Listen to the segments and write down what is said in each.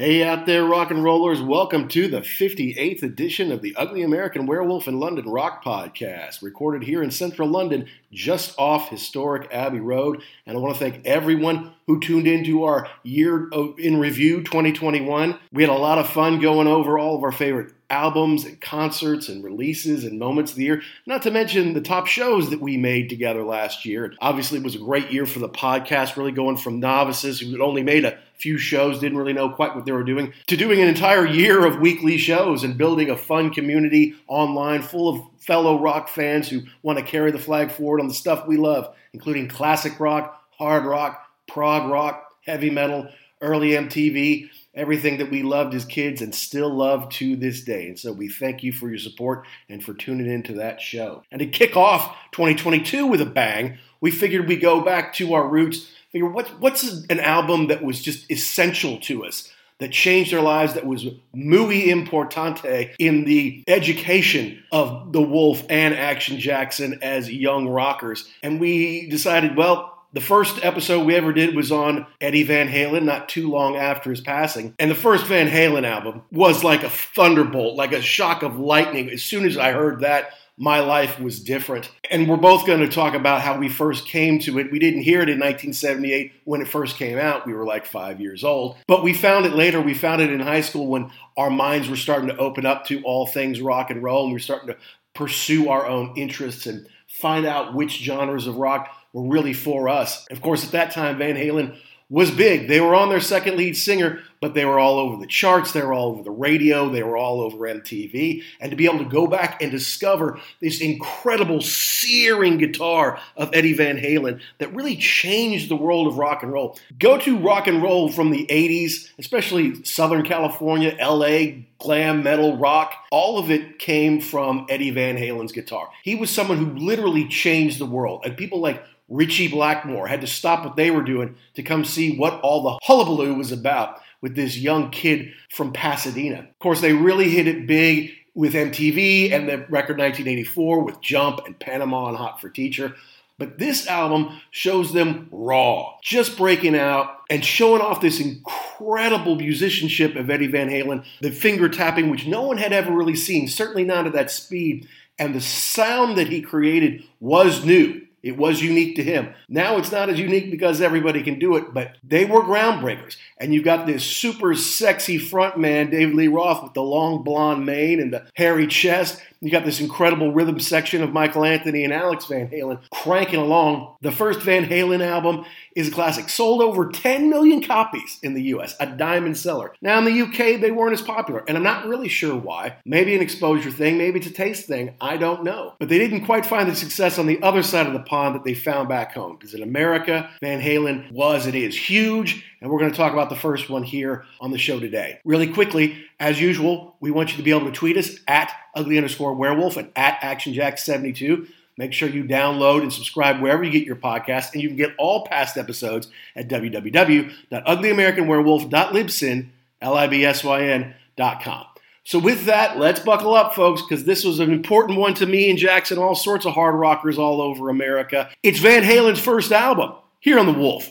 Hey out there, rock and rollers. Welcome to the 58th edition of the Ugly American Werewolf in London Rock Podcast, recorded here in central London, just off historic Abbey Road. And I want to thank everyone who tuned into our year in review 2021. We had a lot of fun going over all of our favorite albums and concerts and releases and moments of the year, not to mention the top shows that we made together last year. Obviously, it was a great year for the podcast, really going from novices who had only made a few shows, didn't really know quite what they were doing, to doing an entire year of weekly shows and building a fun community online full of fellow rock fans who want to carry the flag forward on the stuff we love, including classic rock, hard rock, prog rock, heavy metal, early MTV, everything that we loved as kids and still love to this day. And so we thank you for your support and for tuning into that show. And to kick off 2022 with a bang, we figured we go back to our roots. Figure what, what's an album that was just essential to us, that changed our lives, that was muy importante in the education of the Wolf and Action Jackson as young rockers. And we decided, well, the first episode we ever did was on Eddie Van Halen, not too long after his passing. And the first Van Halen album was like a thunderbolt, like a shock of lightning. As soon as I heard that, my life was different. And we're both going to talk about how we first came to it. We didn't hear it in 1978 when it first came out. We were like five years old. But we found it later. We found it in high school when our minds were starting to open up to all things rock and roll and we were starting to pursue our own interests and find out which genres of rock were really for us. Of course, at that time, Van Halen was big. They were on their second lead singer, but they were all over the charts, they were all over the radio, they were all over MTV. And to be able to go back and discover this incredible, searing guitar of Eddie Van Halen that really changed the world of rock and roll. Go to rock and roll from the 80s, especially Southern California, LA, glam metal rock, all of it came from Eddie Van Halen's guitar. He was someone who literally changed the world. And people like Ritchie Blackmore had to stop what they were doing to come see what all the hullabaloo was about with this young kid from Pasadena. Of course, they really hit it big with MTV and the record 1984 with Jump and Panama and Hot for Teacher. But this album shows them raw, just breaking out and showing off this incredible musicianship of Eddie Van Halen, the finger tapping, which no one had ever really seen, certainly not at that speed. And the sound that he created was new. It was unique to him. Now it's not as unique because everybody can do it, but they were groundbreakers. And you've got this super sexy front man, David Lee Roth, with the long blonde mane and the hairy chest. You got this incredible rhythm section of Michael Anthony and Alex Van Halen cranking along. The first Van Halen album is a classic. Sold over 10 million copies in the US, a diamond seller. Now in the UK, they weren't as popular, and I'm not really sure why. Maybe an exposure thing, maybe it's a taste thing, I don't know. But they didn't quite find the success on the other side of the pond that they found back home. Because in America, Van Halen was and is huge, and we're going to talk about the first one here on the show today. Really quickly, as usual, we want you to be able to tweet us at ugly underscore werewolf and at actionjack72. Make sure you download and subscribe wherever you get your podcast, and you can get all past episodes at www.uglyamericanwerewolf.libsyn.com. So with that, let's buckle up, folks, because this was an important one to me and Jackson, all sorts of hard rockers all over America. It's Van Halen's first album here on The Wolf.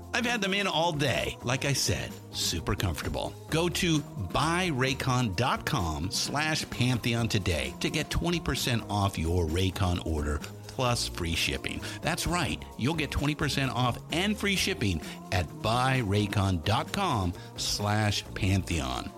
I've had them in all day. Like I said, super comfortable. Go to buyraycon.com slash pantheon today to get 20% off your Raycon order plus free shipping. That's right, you'll get 20% off and free shipping at buyraycon.com slash pantheon.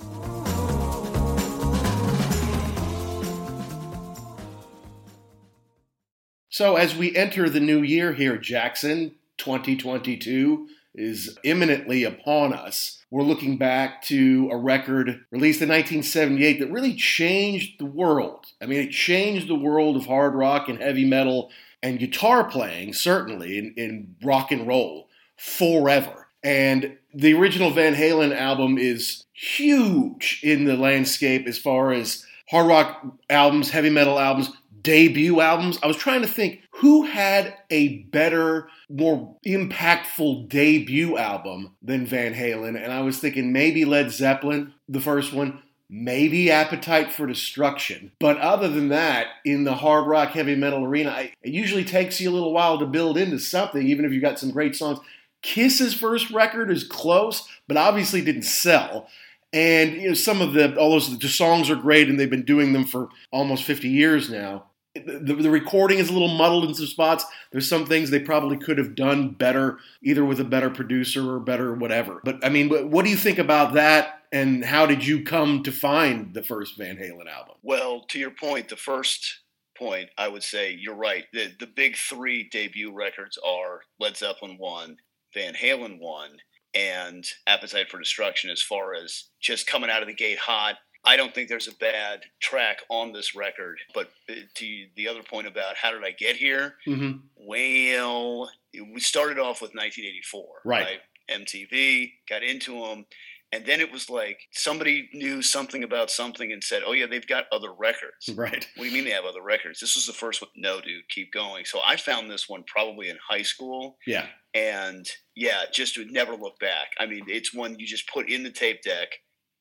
So, as we enter the new year here, Jackson, 2022 is imminently upon us. We're looking back to a record released in 1978 that really changed the world. I mean, it changed the world of hard rock and heavy metal and guitar playing, certainly, in, in rock and roll forever. And the original Van Halen album is huge in the landscape as far as hard rock albums, heavy metal albums, debut albums. I was trying to think who had a better, more impactful debut album than Van Halen, and I was thinking maybe Led Zeppelin, the first one. Maybe Appetite for Destruction. But other than that, in the hard rock heavy metal arena, it usually takes you a little while to build into something, even if you've got some great songs. Kiss's first record is close, but obviously didn't sell. And you know, some of the all those the songs are great, and they've been doing them for almost 50 years now the, the recording is a little muddled in some spots. There's some things they probably could have done better, either with a better producer or better whatever. But I mean, what do you think about that? And how did you come to find the first Van Halen album? Well, to your point, the first point, I would say you're right. The the big three debut records are Led Zeppelin one, Van Halen one, and Appetite for Destruction. As far as just coming out of the gate hot, I don't think there's a bad track on this record. But uh, to the other point about how did I get here? Mm-hmm. Well, we started off with 1984, right? right? MTV, got into them. And then it was like somebody knew something about something and said, "Oh yeah, they've got other records." Right. What do you mean they have other records? This was the first one. No, dude, keep going. So I found this one probably in high school. Yeah. And yeah, just would never look back. I mean, it's one you just put in the tape deck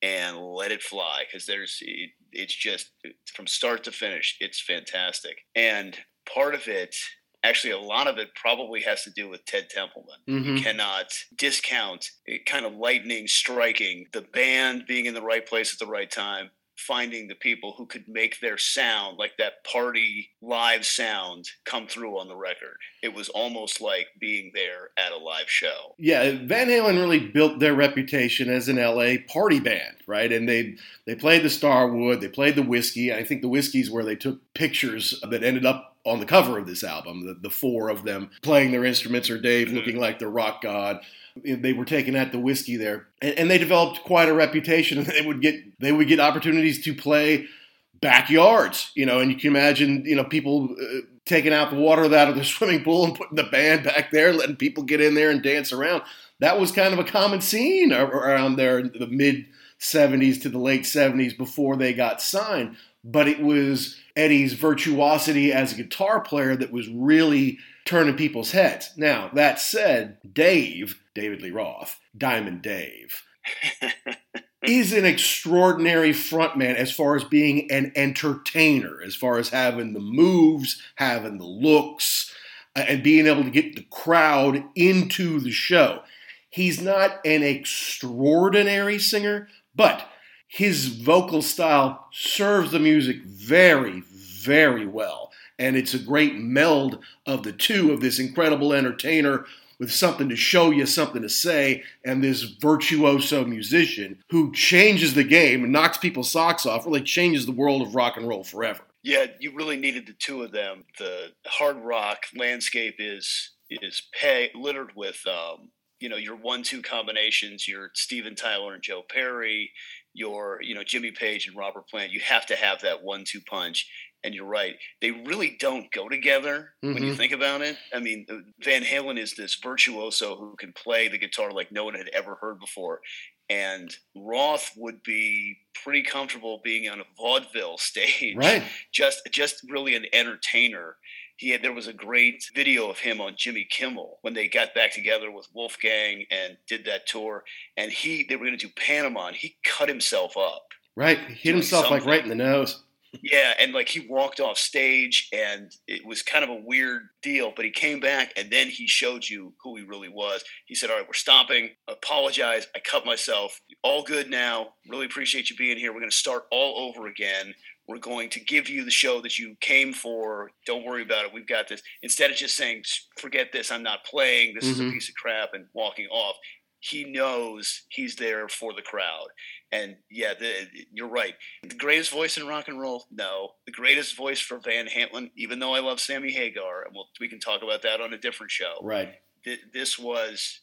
and let it fly because there's it, it's just from start to finish it's fantastic and part of it actually a lot of it probably has to do with ted templeman mm-hmm. you cannot discount it kind of lightning striking the band being in the right place at the right time finding the people who could make their sound like that party live sound come through on the record. It was almost like being there at a live show. Yeah, Van Halen really built their reputation as an LA party band, right? And they they played the Starwood, they played the Whisky. I think the Whisky's where they took pictures that ended up on the cover of this album. The, the four of them playing their instruments, or Dave mm-hmm. looking like the rock god. They were taking at the Whisky there, and, and they developed quite a reputation. They would get they would get opportunities to play backyards, you know, and you can imagine, you know, people uh, taking out the water out of the swimming pool and putting the band back there, letting people get in there and dance around. That was kind of a common scene around there in the mid 70s to the late 70s before they got signed. But it was Eddie's virtuosity as a guitar player that was really turning people's heads. Now, that said, Dave, David Lee Roth, Diamond Dave, is an extraordinary frontman as far as being an entertainer, as far as having the moves, having the looks, uh, and being able to get the crowd into the show. He's not an extraordinary singer, but his vocal style serves the music very, very well. And it's a great meld of the two of this incredible entertainer with something to show you, something to say, and this virtuoso musician who changes the game and knocks people's socks off, really changes the world of rock and roll forever. Yeah, you really needed the two of them. The hard rock landscape is is pay, littered with um, you know your one-two combinations, your Steven Tyler and Joe Perry, your you know Jimmy Page and Robert Plant. You have to have that one-two punch and you're right. They really don't go together mm-hmm. when you mm-hmm. think about it. I mean, Van Halen is this virtuoso who can play the guitar like no one had ever heard before. And Roth would be pretty comfortable being on a vaudeville stage, right? Just, just really an entertainer. He had, there was a great video of him on Jimmy Kimmel when they got back together with Wolfgang and did that tour. And he, they were going to do Panama, and he cut himself up. Right, he hit himself something. like right in the nose yeah, and like he walked off stage and it was kind of a weird deal, but he came back and then he showed you who he really was. He said, All right, we're stopping. Apologize. I cut myself. All good now. Really appreciate you being here. We're going to start all over again. We're going to give you the show that you came for. Don't worry about it. We've got this. Instead of just saying, forget this, I'm not playing, this mm-hmm. is a mm-hmm. piece of crap, and walking off, he knows he's there for the crowd. And yeah, the, you're right. The greatest voice in rock and roll, no. The greatest voice for Van Halen, even though I love Sammy Hagar, and we'll, we can talk about that on a different show. Right. Th- this was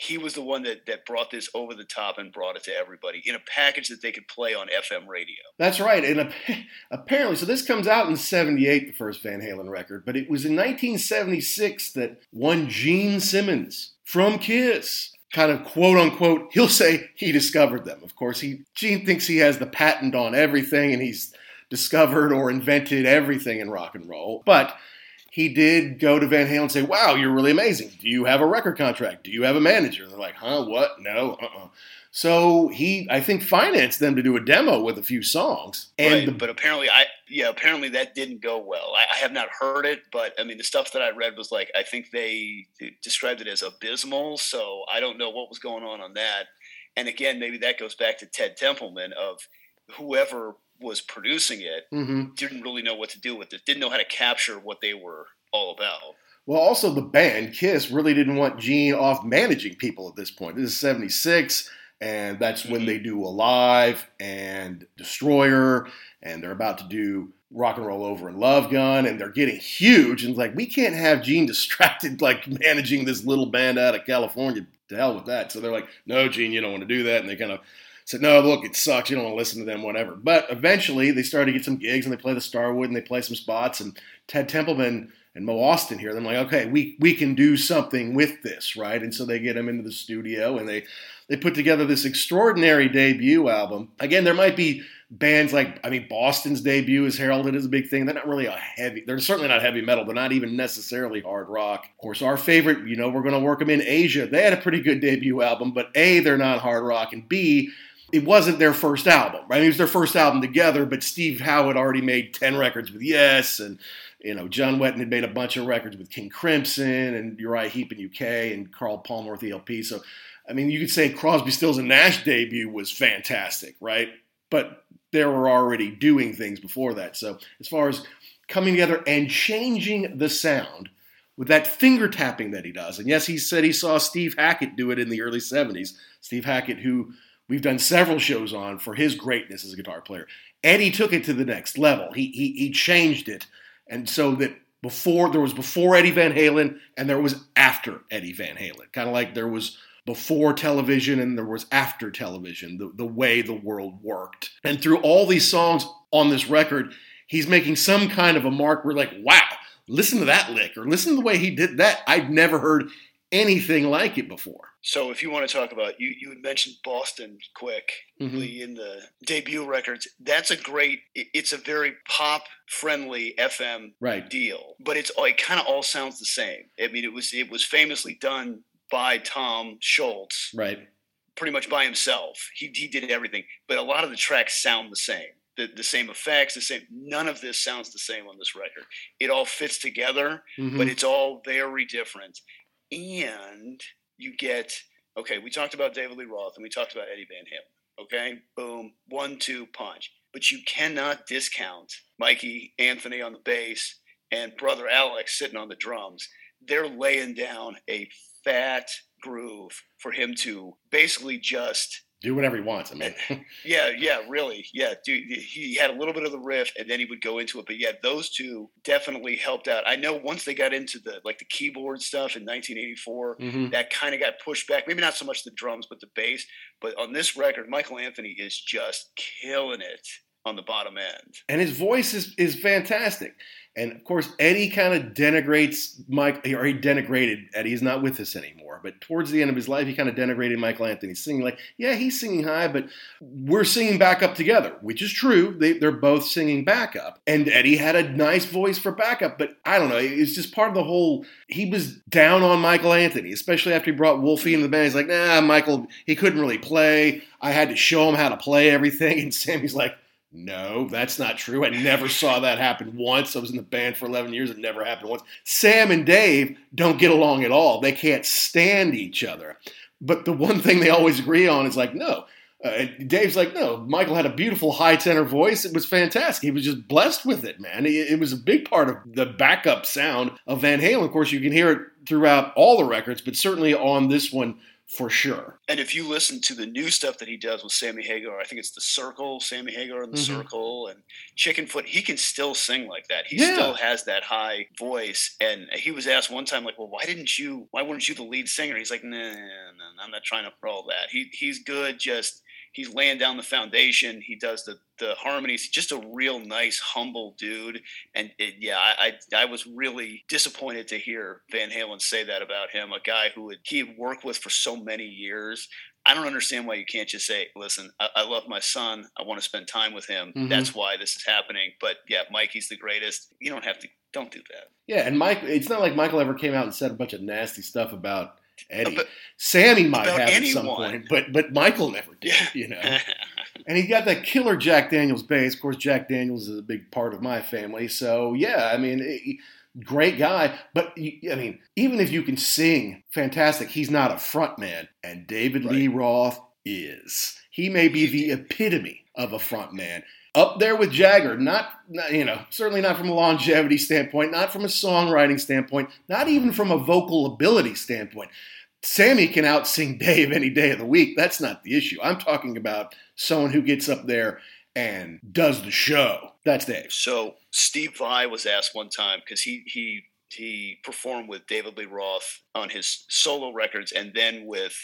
he was the one that, that brought this over the top and brought it to everybody in a package that they could play on FM radio. That's right. And apparently, so this comes out in 78, the first Van Halen record, but it was in 1976 that one Gene Simmons from Kiss kind of quote unquote, he'll say he discovered them. Of course, he Gene thinks he has the patent on everything and he's discovered or invented everything in rock and roll. But he did go to Van Halen and say, Wow, you're really amazing. Do you have a record contract? Do you have a manager? And they're like, Huh, what? No, uh uh-uh. uh so he, I think, financed them to do a demo with a few songs. And right, but apparently, I yeah, apparently that didn't go well. I, I, have not heard it, but I mean, the stuff that I read was like I think they described it as abysmal. So I don't know what was going on on that. And again, maybe that goes back to Ted Templeman of whoever was producing it mm-hmm. didn't really know what to do with it, didn't know how to capture what they were all about. Well, also the band Kiss really didn't want Gene off managing people at this point. This is '76 and that's when they do Alive and Destroyer, and they're about to do Rock and Roll Over and Love Gun, and they're getting huge. And like, we can't have Gene distracted, like managing this little band out of California. To hell with that. So they're like, no, Gene, you don't want to do that. And they kind of said, no, look, it sucks. You don't want to listen to them, whatever. But eventually they started to get some gigs and they play the Starwood and they play some spots. And Ted Templeman and Mo Ostin hear. They're like, okay, we we can do something with this, right? And so they get him into the studio and they they put together this extraordinary debut album. Again, there might be bands like I mean Boston's debut is heralded as a big thing. They're not really a heavy. They're certainly not heavy metal. They're not even necessarily hard rock. Of course, our favorite, you know, we're going to work them in Asia. They had a pretty good debut album, but a they're not hard rock, and b it wasn't their first album. Right? It was their first album together, but Steve Howe had already made ten records with Yes and you know, John Wetton had made a bunch of records with King Crimson and Uriah Heep in UK and Carl Palmer with ELP. So, I mean, you could say Crosby, Stills, and Nash debut was fantastic, right? But they were already doing things before that. So, as far as coming together and changing the sound with that finger tapping that he does, and yes, he said he saw Steve Hackett do it in the early 70s. Steve Hackett, who we've done several shows on for his greatness as a guitar player. Eddie took it to the next level. He he, he changed it, and so that before there was before Eddie Van Halen and there was after Eddie Van Halen, kind of like there was before television and there was after television, the, the way the world worked. And through all these songs on this record, he's making some kind of a mark. We're like, wow, listen to that lick or listen to the way he did that. I'd never heard anything like it before. So if you want to talk about you, you had mentioned Boston quick Mhm. in the debut records. That's a great. It's a very pop friendly FM Right. deal, but it's it kind of all sounds the same. I mean, it was it was famously done by Tom Scholz, Right. pretty much by himself. He he did everything, but a lot of the tracks sound the same. The, the same effects, the same. None of this sounds the same on this record. It all fits together, Mhm. but it's all very different. And you get okay. We talked about David Lee Roth and we talked about Eddie Van Halen. Okay, boom, one, two, punch. But you cannot discount Mikey Anthony on the bass and brother Alex sitting on the drums. They're laying down a fat groove for him to basically just Do whatever he wants. I mean, yeah, yeah, really. Yeah, dude, he had a little bit of the riff and then he would go into it. But yeah, those two definitely helped out. I know once they got into the like the keyboard stuff in 1984, Mhm. that kind of got pushed back. Maybe not so much the drums, but the bass. But on this record, Michael Anthony is just killing it on the bottom end. and his voice is is fantastic. And of course, Eddie kind of denigrates Mike, or he denigrated Eddie. He's not with us anymore. But towards the end of his life, he kind of denigrated Michael Anthony, singing like, yeah, he's singing high, but we're singing backup together, which is true. They, they're both singing backup. And Eddie had a nice voice for backup, but I don't know. It's just part of the whole. He was down on Michael Anthony, especially after he brought Wolfie into the band. He's like, nah, Michael, he couldn't really play. I had to show him how to play everything. And Sammy's like, no, that's not true. I never saw that happen once. I was in the band for 11 years. It never happened once. Sam and Dave don't get along at all. They can't stand each other. But the one thing they always agree on is like, no. Uh, Dave's like, no, Michael had a beautiful high tenor voice. It was fantastic. He was just blessed with it, man. It, it was a big part of the backup sound of Van Halen. Of course, you can hear it throughout all the records, but certainly on this one for sure. And if you listen to the new stuff that he does with Sammy Hagar, I think it's the Circle, Sammy Hagar and the Mhm. Circle, and Chickenfoot, he can still sing like that. He Yeah. still has that high voice. And he was asked one time, like, "Well, why didn't you? Why weren't you the lead singer?" He's like, "Nah, nah, nah I'm not trying to roll that. He he's good. Just he's laying down the foundation. He does the the harmonies. Just a real nice, humble dude. And it, yeah, I, I I was really disappointed to hear Van Halen say that about him, a guy who had, he had worked with for so many years. I don't understand why you can't just say, "Listen, I, I love my son. I want to spend time with him. Mhm. That's why this is happening." But yeah, Mikey's the greatest. You don't have to. Don't do that. Yeah, and Mike, it's not like Michael ever came out and said a bunch of nasty stuff about Eddie. But- Sammy might have at some point, but but Michael never did, Yeah. you know. And he got that killer Jack Daniels bass. Of course, Jack Daniels is a big part of my family, so yeah, I mean, it- great guy. But I mean, even if you can sing fantastic, he's not a front man, and David Lee Roth is. He may be the epitome of a front man. Up there with Jagger, not, not you know, certainly not from a longevity standpoint, not from a songwriting standpoint, not even from a vocal ability standpoint. Sammy can out sing Dave any day of the week. That's not the issue. I'm talking about someone who gets up there and does the show. That's Dave. So Steve Vai was asked one time because he he he performed with David Lee Roth on his solo records and then with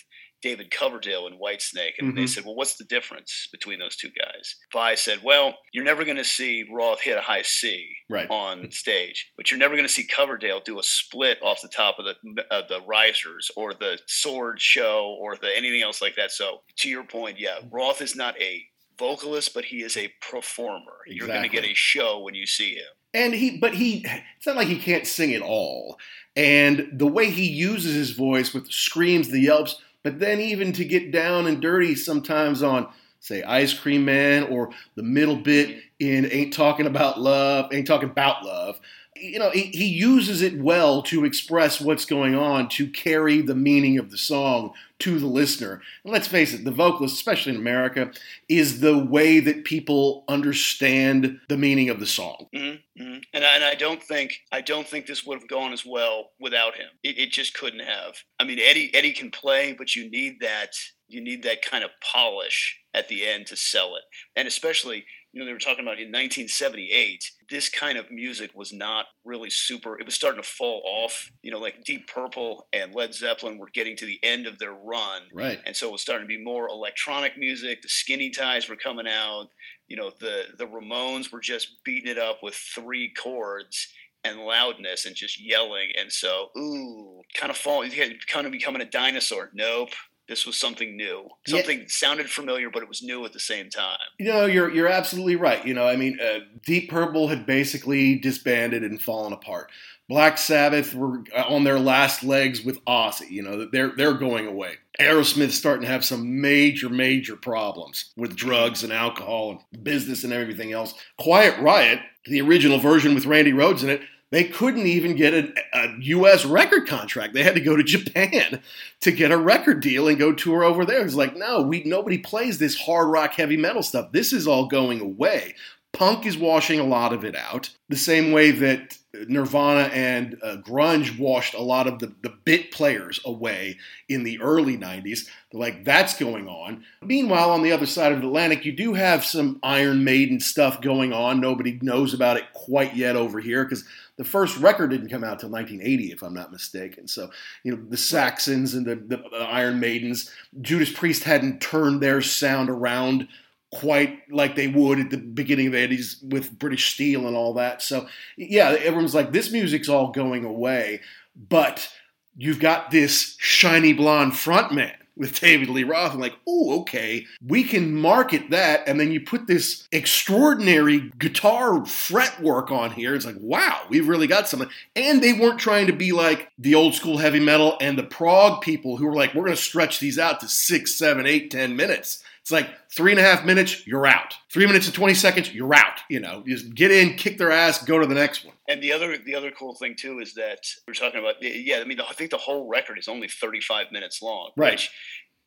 David Coverdale in Whitesnake, and they Mhm. said, "Well, what's the difference between those two guys?" Vai said, "Well, you're never going to see Roth hit a high C Right. on stage, but you're never going to see Coverdale do a split off the top of the uh, the risers or the sword show or the anything else like that." So, to your point, yeah, Roth is not a vocalist, but he is a performer. You're going to get a show when you see him. And he, but he, it's not like he can't sing at all. And the way he uses his voice with the screams, the yelps, but then even to get down and dirty sometimes on, say, Ice Cream Man or the middle bit in Ain't Talking About Love, Ain't Talking About Love. You know, he, he uses it well to express what's going on, to carry the meaning of the song to the listener. And let's face it, the vocalist, especially in America, is the way that people understand the meaning of the song. Mm-hmm. Mm-hmm. And, I, and I don't think I don't think this would have gone as well without him. It, it just couldn't have. I mean, Eddie Eddie can play, but you need that you need that kind of polish at the end to sell it. And especially you know, they were talking about in 1978, this kind of music was not really super. It was starting to fall off. You know, like Deep Purple and Led Zeppelin were getting to the end of their run. Right. And so it was starting to be more electronic music. The Skinny Ties were coming out. You know, the, the Ramones were just beating it up with three chords and loudness and just yelling. And so, ooh, kind of falling, kind of becoming a dinosaur. Nope this was something new. Something yeah. sounded familiar, but it was new at the same time. You know, you're you're absolutely right. You know, I mean, uh, Deep Purple had basically disbanded and fallen apart. Black Sabbath were uh, on their last legs with Ozzy. You know, they're they're going away. Aerosmith's starting to have some major, major problems with drugs and alcohol and business and everything else. Quiet Riot, the original version with Randy Rhoads in it, they couldn't even get a, a, U.S. record contract. They had to go to Japan to get a record deal and go tour over there. It's like, no, we nobody plays this hard rock, heavy metal stuff. This is all going away. Punk is washing a lot of it out, the same way that Nirvana and uh, grunge washed a lot of the, the bit players away in the early 90s. Like, that's going on. Meanwhile, on the other side of the Atlantic, you do have some Iron Maiden stuff going on. Nobody knows about it quite yet over here because the first record didn't come out till 1980, if I'm not mistaken. So, you know, the Saxons and the, the, the Iron Maidens, Judas Priest hadn't turned their sound around quite like they would at the beginning of the 80s with British Steel and all that. So, yeah, everyone's like, this music's all going away, but you've got this shiny blonde frontman with David Lee Roth. I'm like, oh, okay, we can market that. And then you put this extraordinary guitar fretwork on here. It's like, wow, we've really got something. And they weren't trying to be like the old school heavy metal and the prog people who were like, we're going to stretch these out to six, seven, eight, ten minutes. It's like three and a half minutes, you're out. Three minutes and 20 seconds, you're out. You know, just get in, kick their ass, go to the next one. And the other the other cool thing too is that we're talking about yeah, I mean I think the whole record is only 35 minutes long, right. which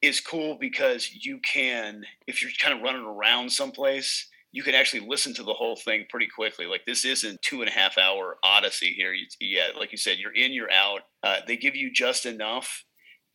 is cool because you can if you're kind of running around someplace, you can actually listen to the whole thing pretty quickly. Like this isn't two and a half hour odyssey here. You, yeah, like you said, you're in, you're out. Uh, they give you just enough,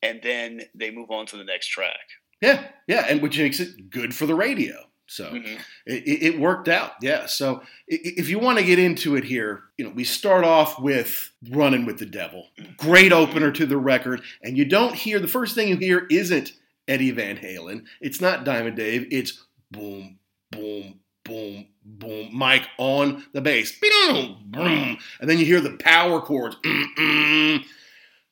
and then they move on to the next track. Yeah, yeah, and which makes it good for the radio. So mm-hmm. it, it, worked out. Yeah. So if you want to get into it here, you know, we start off with Running with the Devil. Great opener to the record. And you don't hear, the first thing you hear isn't Eddie Van Halen. It's not Diamond Dave. It's boom, boom, boom, boom. Mike on the bass. Boom, boom. And then you hear the power chords. Mm-mm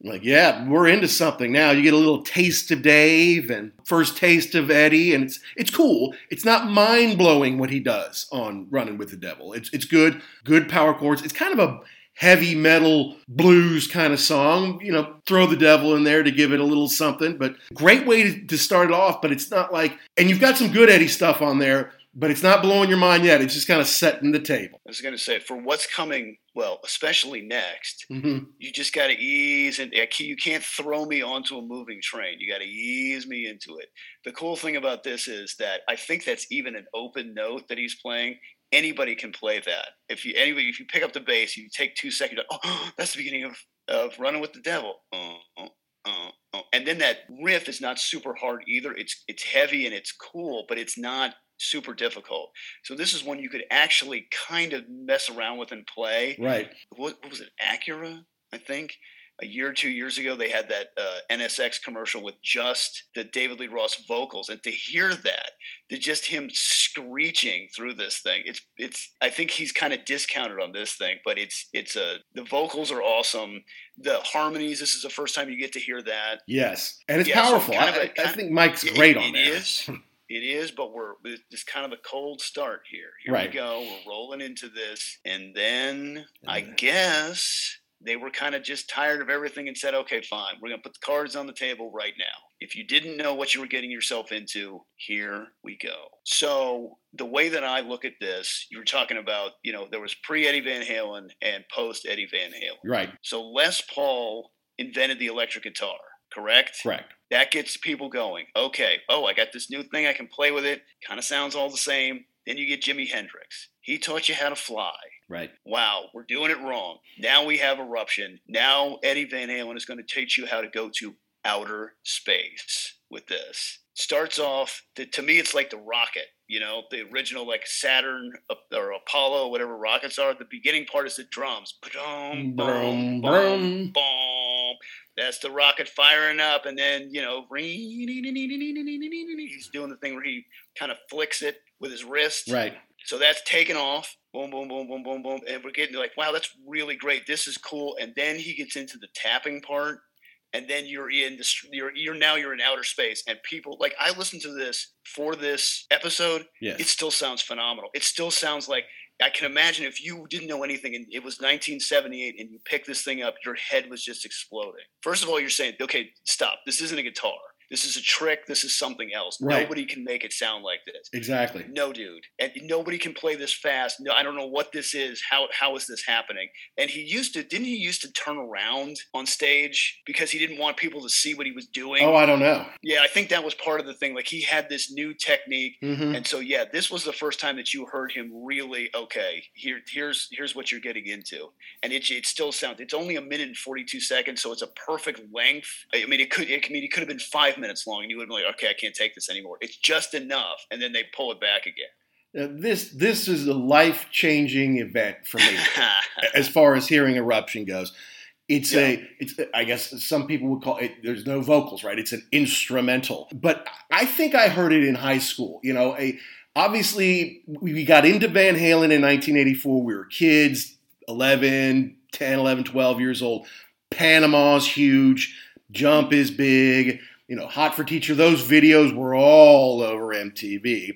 like, yeah, we're into something now. You get a little taste of Dave and first taste of Eddie, and it's it's cool. It's not mind blowing what he does on Running with the Devil. It's it's good, good power chords. It's kind of a heavy metal blues kind of song. You know, throw the devil in there to give it a little something. But great way to, to start it off. But it's not like, and you've got some good Eddie stuff on there but it's not blowing your mind yet. It's just kind of setting the table. I was going to say, for what's coming, well, especially next, mm-hmm. you just got to ease and you can't throw me onto a moving train. You got to ease me into it. The cool thing about this is that I think that's even an open note that he's playing. Anybody can play that. If you anybody, if you pick up the bass, you take two seconds. Oh, that's the beginning of of Running with the Devil. Oh, oh, oh. And then that riff is not super hard either. It's it's heavy and it's cool, but it's not super difficult. So this is one you could actually kind of mess around with and play. Right. What, what was it? Acura, I think. A year or two years ago, they had that uh, NSX commercial with just the David Lee Roth vocals, and to hear that, to just him screeching through this thing, it's it's. I think he's kind of discounted on this thing, but it's it's a. The vocals are awesome. The harmonies. This is the first time you get to hear that. Yes, and it's yeah, powerful. So kind I, I, think Mike's great it, on it that. Is. It is, but we're it's kind of a cold start here. Here right. we go. We're rolling into this, and then I guess They were kind of just tired of everything and said, okay, fine, we're going to put the cards on the table right now. If you didn't know what you were getting yourself into, here we go. So, the way that I look at this, you were talking about, you know, there was pre Eddie Van Halen and post Eddie Van Halen. Right. So, Les Paul invented the electric guitar, correct? Correct. That gets people going. Okay, oh, I got this new thing, I can play with it. Kind of sounds all the same. Then you get Jimi Hendrix. He taught you how to fly. Right. Wow, we're doing it wrong. Now we have eruption. Now Eddie Van Halen is going to teach you how to go to outer space with this. Starts off to, to me, it's like the rocket. You know, the original like Saturn uh, or Apollo, whatever rockets are. The beginning part is the drums. Boom, boom, boom, boom. That's the rocket firing up, and then you know, he's doing the thing where he kind of flicks it with his wrist. Right. So that's taken off. Boom, boom, boom, boom, boom, boom. And we're getting like, wow, that's really great. This is cool. And then he gets into the tapping part. And then you're in the you're you're now you're in outer space and people like I listened to this for this episode. Yes. It still sounds phenomenal. It still sounds like I can imagine if you didn't know anything and it was 1978 and you picked this thing up, your head was just exploding. First of all, you're saying, okay, stop. This isn't a guitar. This is a trick. This is something else. Right. Nobody can make it sound like this. Exactly. No, dude. And nobody can play this fast. No, I don't know what this is. How how is this happening? And he used to didn't he used to turn around on stage because he didn't want people to see what he was doing? Oh, I don't know. yeah, I think that was part of the thing. Like he had this new technique. Mm-hmm. And so yeah, this was the first time that you heard him really okay. Here, here's here's what you're getting into, and it it still sounds. It's only a minute and 42 seconds, so it's a perfect length. I mean, it could. It, I mean, it could have been five minutes long, and you would be like, okay, I can't take this anymore. It's just enough, and then they pull it back again. this this is a life changing event for me as far as hearing eruption goes. It's a it's I guess some people would call it there's no vocals, right? It's an instrumental. But I think I heard it in high school. You know, a obviously we got into Van Halen in 1984. We were kids, 11, 10, 11, 12 years old. Panama's huge, Jump is big, you know, Hot for Teacher. Those videos were all over MTV.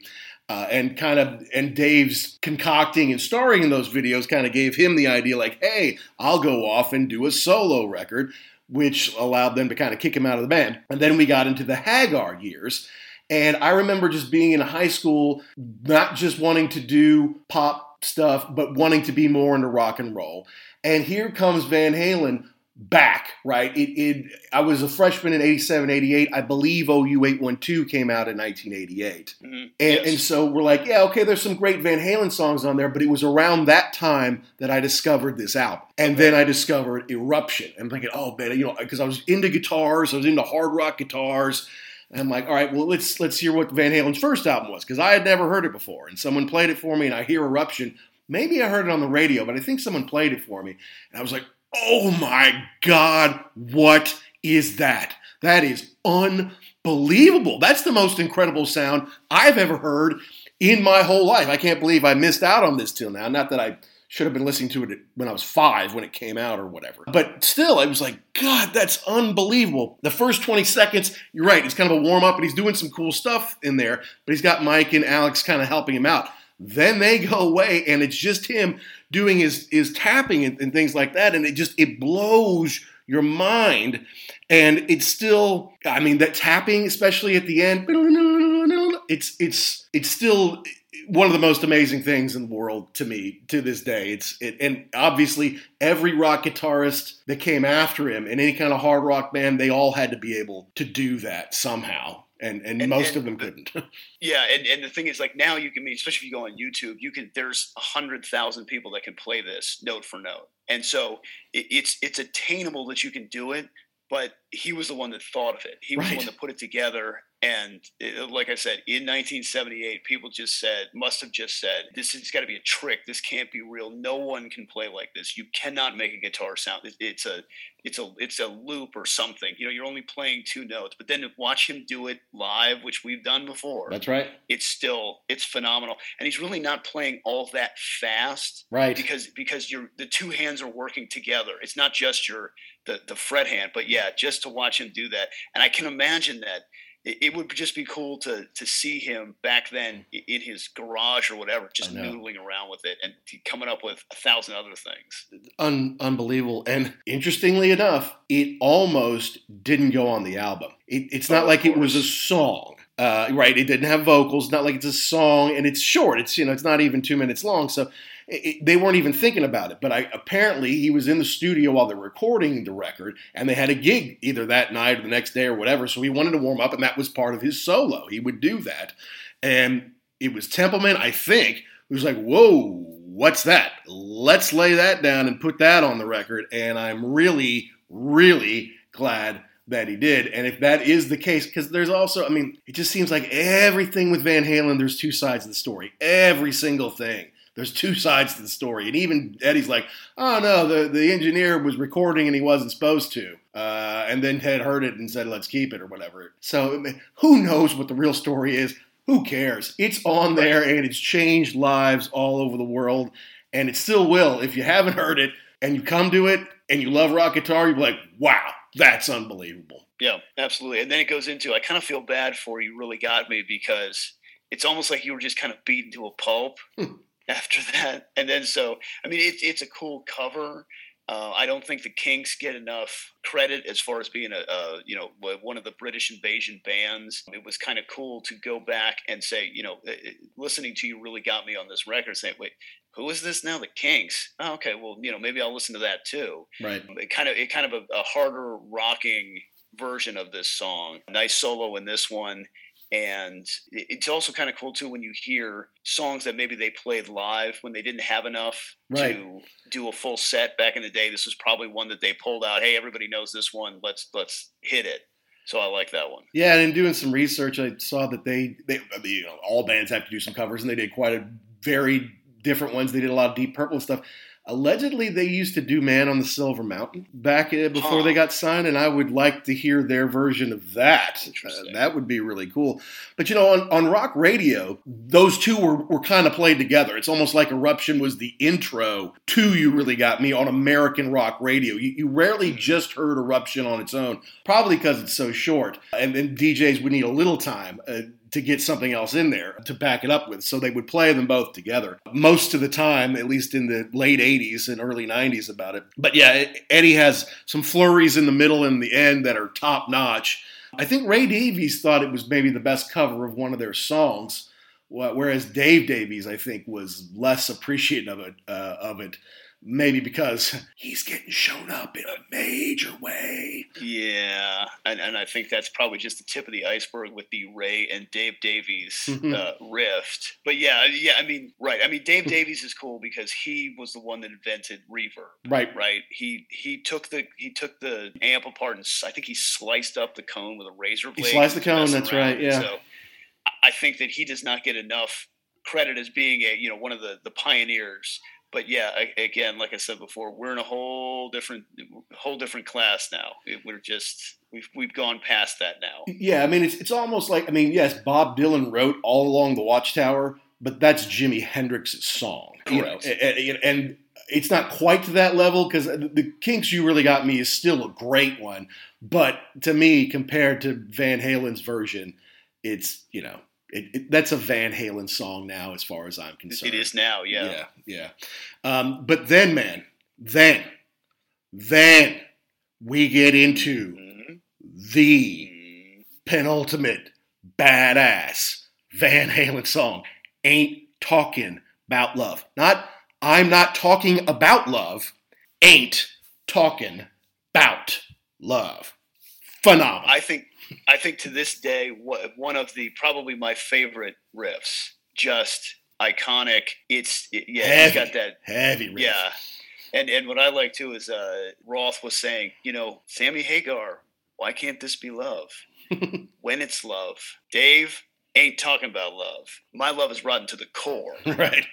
Uh, and kind of and Dave's concocting and starring in those videos kind of gave him the idea like, hey, I'll go off and do a solo record, which allowed them to kind of kick him out of the band. And then we got into the Hagar years. And I remember just being in high school, not just wanting to do pop stuff, but wanting to be more into rock and roll. And here comes Van Halen back, right? It, it I was a freshman in 87, 88. I believe OU 812 came out in 1988. Mhm. And, Yes. and so we're like, yeah, okay, there's some great Van Halen songs on there, but it was around that time that I discovered this album. And then I discovered Eruption. I'm thinking, oh, man, you know, because I was into guitars, I was into hard rock guitars. And I'm like, all right, well, let's let's hear what Van Halen's first album was, because I had never heard it before. And someone played it for me, and I hear Eruption. Maybe I heard it on the radio, but I think someone played it for me. And I was like, oh my God, what is that? That is unbelievable. That's the most incredible sound I've ever heard in my whole life. I can't believe I missed out on this till now. Not that I should have been listening to it when I was five when it came out or whatever. But still, I was like, God, that's unbelievable. The first 20 seconds, you're right, it's kind of a warm up and he's doing some cool stuff in there, but he's got Mike and Alex kind of helping him out. Then they go away and it's just him doing his, his tapping and, and things like that. And it just, it blows your mind. And it's still, I mean, that tapping, especially at the end, it's, it's, it's still one of the most amazing things in the world to me to this day. It's it, and obviously every rock guitarist that came after him in any kind of hard rock band, they all had to be able to do that somehow, and and, And- most and of them couldn't. Yeah, and, and the thing is, like now you can, especially if you go on YouTube, you can. There's a hundred thousand people that can play this note for note, and so it, it's it's attainable that you can do it. But he was the one that thought of it. He was the one that put it together. And it, like I said, in 1978, people just said, must have just said, this has got to be a trick. This can't be real. No one can play like this. You cannot make a guitar sound. It, it's a it's a it's a loop or something. You know, you're only playing two notes. But then to watch him do it live, which we've done before That's right. it's still it's phenomenal and he's really not playing all that fast Right. because because you're the two hands are working together it's not just your the the fret hand but yeah just to watch him do that and i can imagine that it, it would just be cool to to see him back then in his garage or whatever, just noodling around with it and coming up with a thousand other things. Un- unbelievable. And interestingly enough, it almost didn't go on the album. It, it's not Oh, like it was a song, uh, right? It didn't have vocals. Not like it's a song, and it's short. It's you know, it's not even two minutes long. So it, they weren't even thinking about it. But I, apparently, he was in the studio while they're recording the record, and they had a gig either that night or the next day or whatever. So he wanted to warm up, and that was part of his solo. He would do that, and it was Templeman, I think, who was like, "Whoa, what's that? Let's lay that down and put that on the record." And I'm really, really glad that he did. And if that is the case, because there's also, I mean, it just seems like everything with Van Halen, there's two sides of the story. Every single thing. There's two sides to the story. And even Eddie's like, oh no, the, the engineer was recording and he wasn't supposed to. Uh, and then Ted heard it and said, let's keep it or whatever. So I mean, who knows what the real story is? Who cares? It's on there and it's changed lives all over the world. And it still will. If you haven't heard it and you come to it and you love rock guitar, you'll be like, wow, that's unbelievable. Yeah, absolutely. And then it goes into I kind of feel bad for you. Really got me because it's almost like you were just kind of beaten to a pulp Hmm. after that. And then so I mean, it's it's a cool cover. Uh, I don't think the Kinks get enough credit as far as being a, a you know one of the British invasion bands. It was kind of cool to go back and say you know uh, listening to you really got me on this record. Saying wait, who is this now? The Kinks. Oh, okay, well you know maybe I'll listen to that too Right. it kind of it kind of a, a harder rocking version of this song. Nice solo in this one. And it's also kind of cool too when you hear songs that maybe they played live when they didn't have enough Right. to do a full set back in the day. This was probably one that they pulled out. Hey, everybody knows this one. Let's let's hit it. So I like that one. Yeah, and in doing some research, I saw that they, they I mean, you know, all bands have to do some covers, and they did quite a very different ones. They did a lot of Deep Purple stuff. Allegedly, they used to do "Man on the Silver Mountain" back uh, before Huh. they got signed, and I would like to hear their version of that. Uh, that would be really cool. But you know, on, on rock radio, those two were, were kind of played together. It's almost like Eruption was the intro to "You Really Got Me" on American rock radio. You, you rarely just heard Eruption on its own, probably because it's so short, and then DJs would need a little time. Uh, to get something else in there to back it up with. So they would play them both together most of the time, at least in the late 80s and early 90s about it. But yeah, Eddie has some flurries in the middle and the end that are top notch. I think Ray Davies thought it was maybe the best cover of one of their songs, whereas Dave Davies, I think, was less appreciative of it. Uh, of it. Maybe because he's getting shown up in a major way. Yeah, and, and I think that's probably just the tip of the iceberg with the Ray and Dave Davies uh, rift. But yeah, yeah, I mean, right. I mean, Dave Davies is cool because he was the one that invented reverb. Right. Right. He he took the he took the amp apart and I think he sliced up the cone with a razor blade. He sliced the cone, that's around. right, yeah. So I think that he does not get enough credit as being a you know one of the the pioneers. But yeah, again, like I said before, we're in a whole different whole different class now. We're just we've we've gone past that now. Yeah, I mean, it's it's almost like I mean, yes, Bob Dylan wrote "All Along the Watchtower," but that's Jimi Hendrix's song, you know, Correct. and, and- and it's not quite to that level because the Kinks "You Really Got Me" is still a great one, but to me, compared to Van Halen's version, it's you know, it, it, that's a Van Halen song now, as far as I'm concerned. It is now, yeah. yeah, yeah. Um, but then, man, then, then we get into Mhm. the Mm, penultimate badass Van Halen song, Ain't Talking About Love. Not, I'm not talking about love, ain't talking about love. Phenomenal. I think I think to this day one of the probably my favorite riffs. Just iconic. It's it, yeah, it's Heavy. got that Heavy riff. yeah. And and what I like too is uh, Roth was saying, you know, Sammy Hagar, why can't this be love? when it's love, Dave ain't talking about love. My love is rotten to the core. right.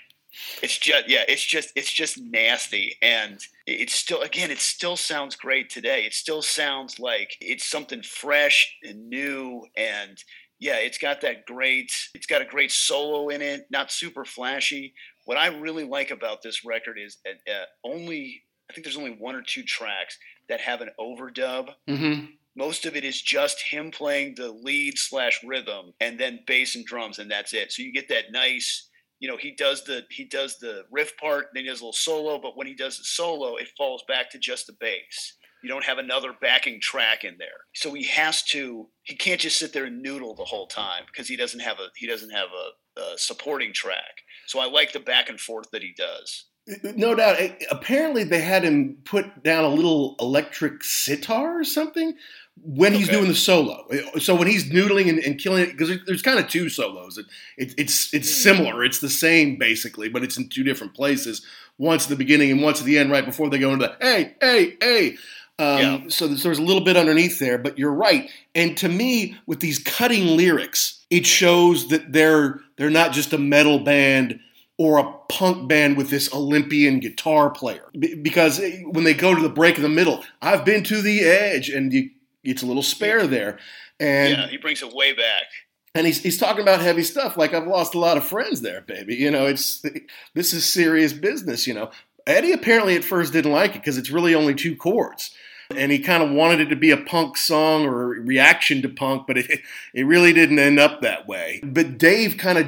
It's just yeah, it's just it's just nasty, and it- it's still again, it still sounds great today. It still sounds like it's something fresh and new, and yeah, it's got that great. It's got a great solo in it, not super flashy. What I really like about this record is uh, uh, only I think there's only one or two tracks that have an overdub Mm-hmm. most of it is just him playing the lead slash rhythm and then bass and drums and that's it so you get that nice you know he does the he does the riff part then he does a little solo but when he does the solo it falls back to just the bass. You don't have another backing track in there. So he has to he can't just sit there and noodle the whole time because he doesn't have a he doesn't have a, a supporting track. So i like the back and forth that he does. No doubt. Apparently, they had him put down a little electric sitar or something when he's okay. doing the solo. So when he's noodling and, and killing it, because there's kind of two solos. It, it, it's it's hmm. similar. It's the same basically, but it's in two different places. Once at the beginning and once at the end, right before they go into the hey, hey, hey. Um, yeah. So there's a little bit underneath there, but you're right. And to me, with these cutting lyrics, it shows that they're they're not just a metal band or a punk band with this Olympian guitar player. B- because when they go to the break in the middle, I've been to the edge, and you, it's a little spare there. And yeah, he brings it way back. And he's, he's talking about heavy stuff like I've lost a lot of friends there, baby. You know, it's this is serious business. You know, Eddie apparently at first didn't like it because it's really only two chords and he kind of wanted it to be a punk song or reaction to punk, but it, it really didn't end up that way. But Dave kind of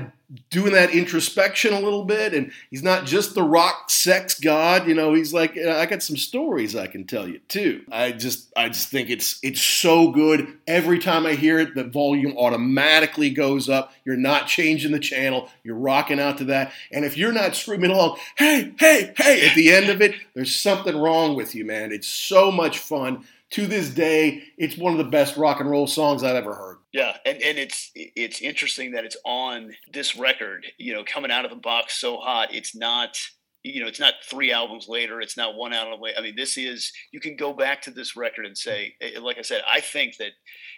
doing that introspection a little bit and he's not just the rock sex god you know he's like i got some stories i can tell you too. I just i just think it's it's so good. Every time i hear it the volume automatically goes up. You're not changing the channel. You're rocking out to that. And if you're not screaming along hey hey hey at the end of it there's something wrong with you man. It's so much fun to this day, it's one of the best rock and roll songs I've ever heard. Yeah, and, and it's it's interesting that it's on this record. You know, coming out of the box so hot. It's not you know, it's not three albums later. It's not one album later. I mean, this is you can go back to this record and say, eh, like I said, I think that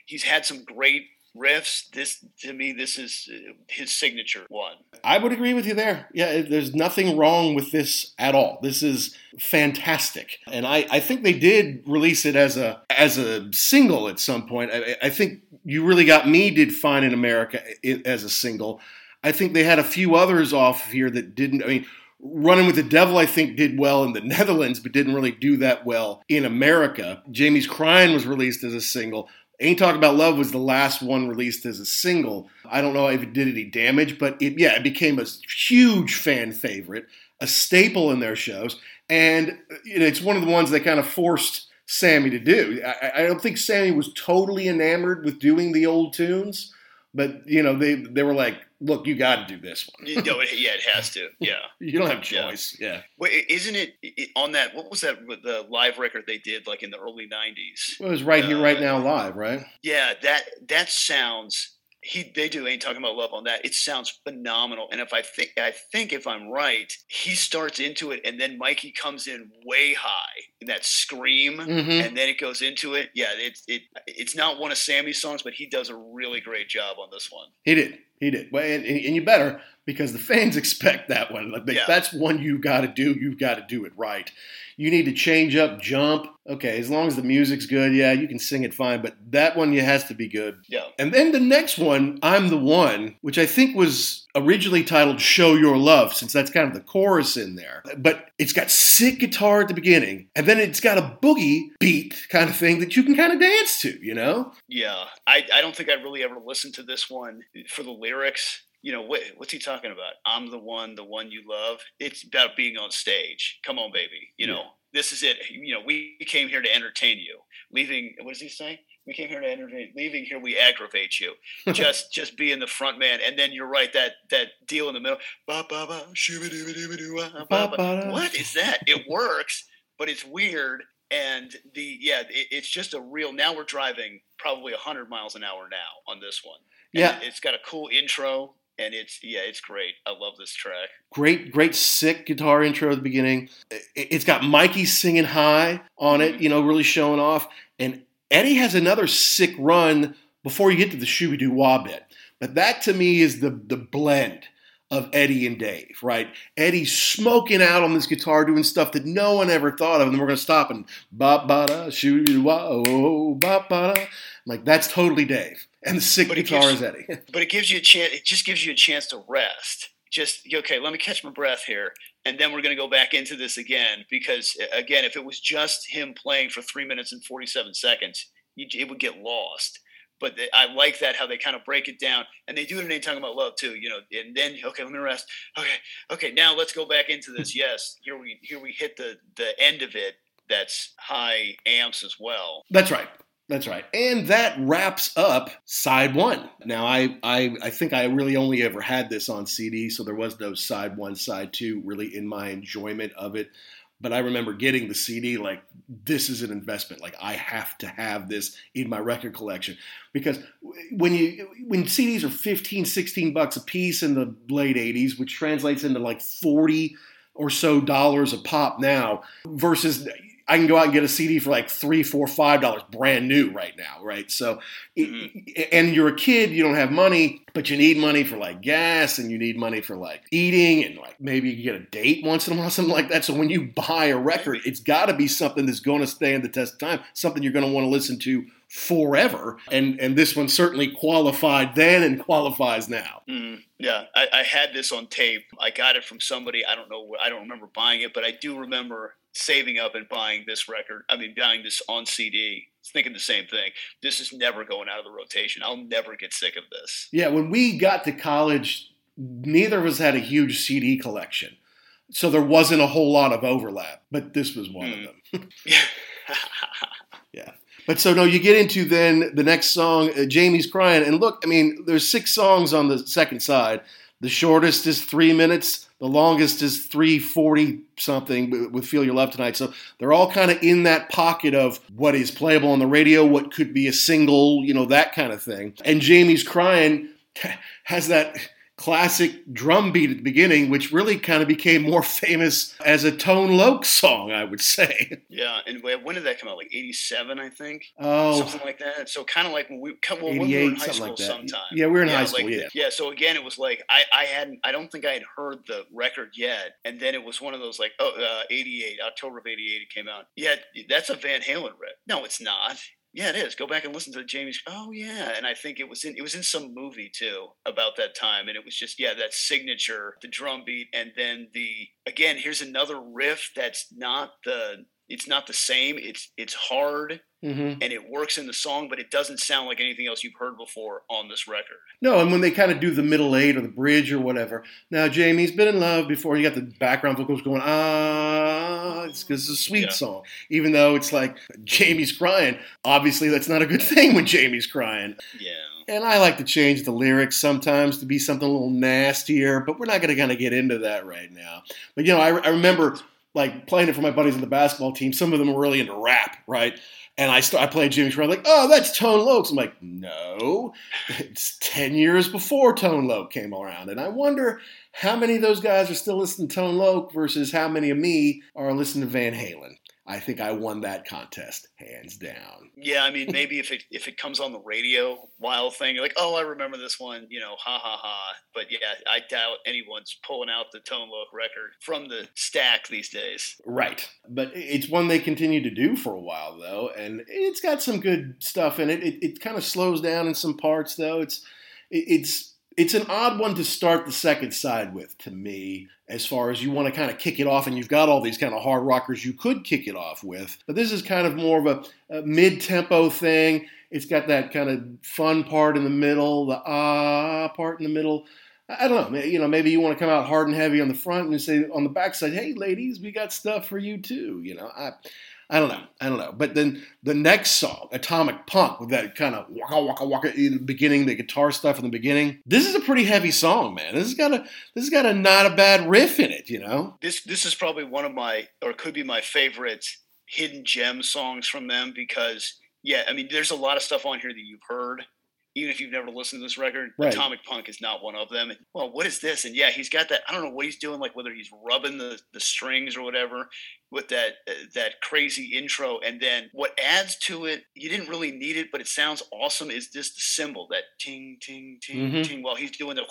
he's had some great riffs. This to me, this is uh, his signature one. I would agree with you there. Yeah, there's nothing wrong with this at all. This is fantastic, and I, I think they did release it as a as a single at some point. I, I think you really got me did fine in America as a single. I think they had a few others off here that didn't. I mean. Running with the Devil, I think, did well in the Netherlands, but didn't really do that well in America. Jamie's Crying was released as a single. Ain't Talking About Love was the last one released as a single. I don't know if it did any damage, but it, yeah, it became a huge fan favorite, a staple in their shows. And you know, it's one of the ones they kind of forced Sammy to do. I, I don't think Sammy was totally enamored with doing the old tunes, but you know, they they were like, look, you got to do this one. no, yeah, it has to. Yeah, you don't have choice. Yeah. yeah. Wait, isn't it on that? What was that? The live record they did like in the early '90s. Well, it was right here, uh, right now, live, right? Yeah, that that sounds he they do ain't talking about love on that. It sounds phenomenal. And if I think I think if I'm right, he starts into it and then Mikey comes in way high in that scream mm-hmm. and then it goes into it. Yeah, it's it it's not one of Sammy's songs, but he does a really great job on this one. He did. He did. Well, and, and you better because the fans expect that one. Like, yeah. That's one you've got to do. You've got to do it right. You need to change up, jump. Okay, as long as the music's good, yeah, you can sing it fine. But that one, you has to be good. Yeah. And then the next one, "I'm the One," which I think was originally titled "Show Your Love," since that's kind of the chorus in there. But it's got sick guitar at the beginning, and then it's got a boogie beat kind of thing that you can kind of dance to. You know? Yeah. I I don't think I really ever listened to this one for the lyrics you know what, what's he talking about? I'm the one the one you love. It's about being on stage. Come on baby. You know this is it. You know we came here to entertain you. Leaving what does he say? We came here to entertain leaving here we aggravate you. Just just being the front man. And then you're right that that deal in the middle. Uh, what is that? It works but it's weird. And the yeah it, it's just a real now we're driving probably 100 miles an hour now on this one. And yeah. it's got a cool intro and it's yeah, it's great. I love this track. Great, great, sick guitar intro at the beginning. It's got Mikey singing high on it, mm-hmm. you know, really showing off. And Eddie has another sick run before you get to the shooby doo wah bit. But that to me is the the blend of Eddie and Dave, right? Eddie's smoking out on this guitar, doing stuff that no one ever thought of, and then we're gonna stop and ba ba da shoo wah oh ba ba da. Like that's totally Dave, and the sick but guitar gives, is Eddie. but it gives you a chance. It just gives you a chance to rest. Just okay, let me catch my breath here, and then we're gonna go back into this again because again, if it was just him playing for three minutes and forty-seven seconds, you, it would get lost but they, I like that how they kind of break it down, and they do it in ain't talking about love too. You know, and then okay, let me rest. Okay, okay, now let's go back into this. yes, here we here we hit the the end of it. That's high amps as well. That's right. That's right. And that wraps up side one. Now, I, I, I think I really only ever had this on CD, so there was no side one, side two really in my enjoyment of it. But I remember getting the CD like, this is an investment. Like, I have to have this in my record collection. Because when you when CDs are 15, 16 bucks a piece in the late 80s, which translates into like 40 or so dollars a pop now, versus I can go out and get a CD for like three, four, five dollars, brand new right now, right? So, mm-hmm. and you're a kid, you don't have money, but you need money for like gas, and you need money for like eating, and like maybe you get a date once in a while, something like that. So when you buy a record, it's got to be something that's going to stand the test of time, something you're going to want to listen to forever. And and this one certainly qualified then and qualifies now. Mm, yeah, I, I, had this on tape. I got it from somebody. I don't know. I don't remember buying it, but I do remember saving up and buying this record. I mean, buying this on CD. Thinking the same thing. This is never going out of the rotation. I'll never get sick of this. Yeah, when we got to college, neither of us had a huge CD collection. So there wasn't a whole lot of overlap, but this was one mm. of them. yeah. But so no, you get into then the next song, uh, Jamie's crying, and look, I mean, there's six songs on the second side. The shortest is three minutes. The longest is 340 something with Feel Your Love Tonight. So they're all kind of in that pocket of what is playable on the radio, what could be a single, you know, that kind of thing. And Jamie's Crying has that classic drum beat at the beginning, which really kind of became more famous as a Tone Loc song, I would say. Yeah, and when did that come out? Like '87, I think. Oh, something like that. So kind of like when we well, when we were in high school, like sometime. Yeah, we were in yeah, high school. Like, yeah, yeah. So again, it was like I I hadn't I don't think I had heard the record yet, and then it was one of those like oh uh, '88 October of '88 it came out. Yeah, that's a Van Halen record. No, it's not. Yeah, it is. Go back and listen to the Jamie's. Oh yeah, and I think it was in it was in some movie too about that time, and it was just yeah that signature, the drum beat, and then the again here's another riff that's not the it's not the same. It's it's hard mm-hmm. and it works in the song, but it doesn't sound like anything else you've heard before on this record. No, and when they kind of do the middle eight or the bridge or whatever. Now Jamie's been in love before. You got the background vocals going ah, it's because it's a sweet yeah. song, even though it's like Jamie's crying. Obviously, that's not a good thing when Jamie's crying. Yeah. And I like to change the lyrics sometimes to be something a little nastier, but we're not going to kind of get into that right now. But you know, I, I remember like playing it for my buddies on the basketball team. Some of them were really into rap, right? And I st- I played Jamie's Crying like, oh, that's Tone Loc. I'm like, no, it's ten years before Tone Loc came around, and I wonder how many of those guys are still listening to Tone Loc versus how many of me are listening to Van Halen. I think I won that contest hands down. Yeah, I mean, maybe if it if it comes on the radio wild thing, you're like, oh, I remember this one, you know, ha ha ha. But yeah, I doubt anyone's pulling out the Tone Loc record from the stack these days. Right, but it's one they continue to do for a while though, and it's got some good stuff in it. It, it kind of slows down in some parts though. It's it, it's it's an odd one to start the second side with to me as far as you want to kind of kick it off and you've got all these kind of hard rockers you could kick it off with but this is kind of more of a, a mid-tempo thing it's got that kind of fun part in the middle the ah part in the middle I don't know. You know, maybe you want to come out hard and heavy on the front and say on the backside, "Hey, ladies, we got stuff for you too." You know, I, I don't know. I don't know. But then the next song, Atomic Punk, with that kind of waka waka waka in the beginning, the guitar stuff in the beginning. This is a pretty heavy song, man. This has got a this has got a not a bad riff in it, you know. This this is probably one of my or could be my favorite hidden gem songs from them because yeah, I mean there's a lot of stuff on here that you've heard even if you've never listened to this record, right. Atomic Punk is not one of them. And, well, what is this? And yeah, he's got that. I don't know what he's doing, like whether he's rubbing the, the strings or whatever with that uh, that crazy intro. And then what adds to it, you didn't really need it, but it sounds awesome. Is this the cymbal that ting ting ting mm-hmm. ting while he's doing the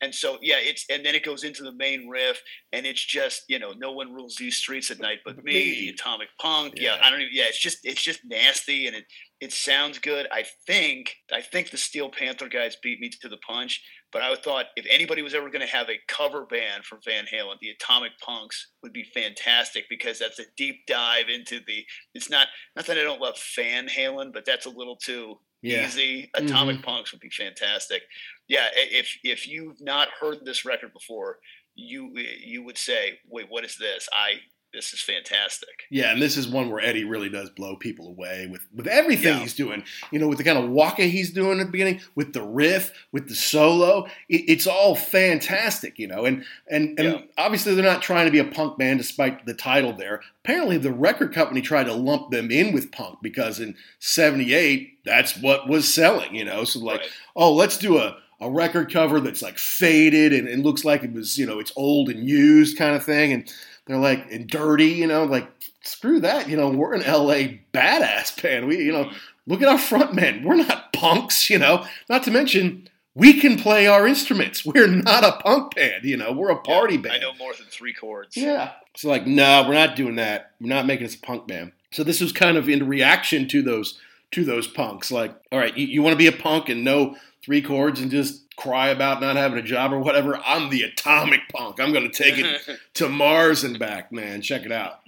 And so yeah, it's and then it goes into the main riff, and it's just you know no one rules these streets at night but me, Me. the Atomic Punk. Yeah. Yeah. I don't even. Yeah, it's just it's just nasty, and it it sounds good. I think I think the Steel Panther guys beat me to the punch. But I thought if anybody was ever going to have a cover band for Van Halen, the Atomic Punks would be fantastic because that's a deep dive into the. It's not not that I don't love Van Halen, but that's a little too Yeah. easy. Mm-hmm. Atomic Punks would be fantastic. Yeah, if if you've not heard this record before, you you would say, "Wait, what is this?" I this is fantastic. Yeah, and this is one where Eddie really does blow people away with with everything Yeah. he's doing. You know, with the kind of waka he's doing at the beginning, with the riff, with the solo, it, it's all fantastic. You know, and and and Yeah. obviously they're not trying to be a punk band, despite the title there. Apparently, the record company tried to lump them in with punk because in '78 that's what was selling. You know, so like, Right. oh, let's do a a record cover that's like faded and, and looks like it was, you know, it's old and used kind of thing. And they're like, and dirty, you know, like, screw that. You know, we're an LA badass band. We, you know, look at our front men. We're not punks, you know, not to mention we can play our instruments. We're not a punk band, you know, we're a party I band. I know more than three chords. Yeah. So like, no, we're not doing that. We're not making us a punk band. So this was kind of in reaction to those to those punks. Like, all right, you, you want to be a punk and know three chords and just cry about not having a job or whatever. I'm the atomic punk. I'm going to take it to Mars and back, man. Check it out.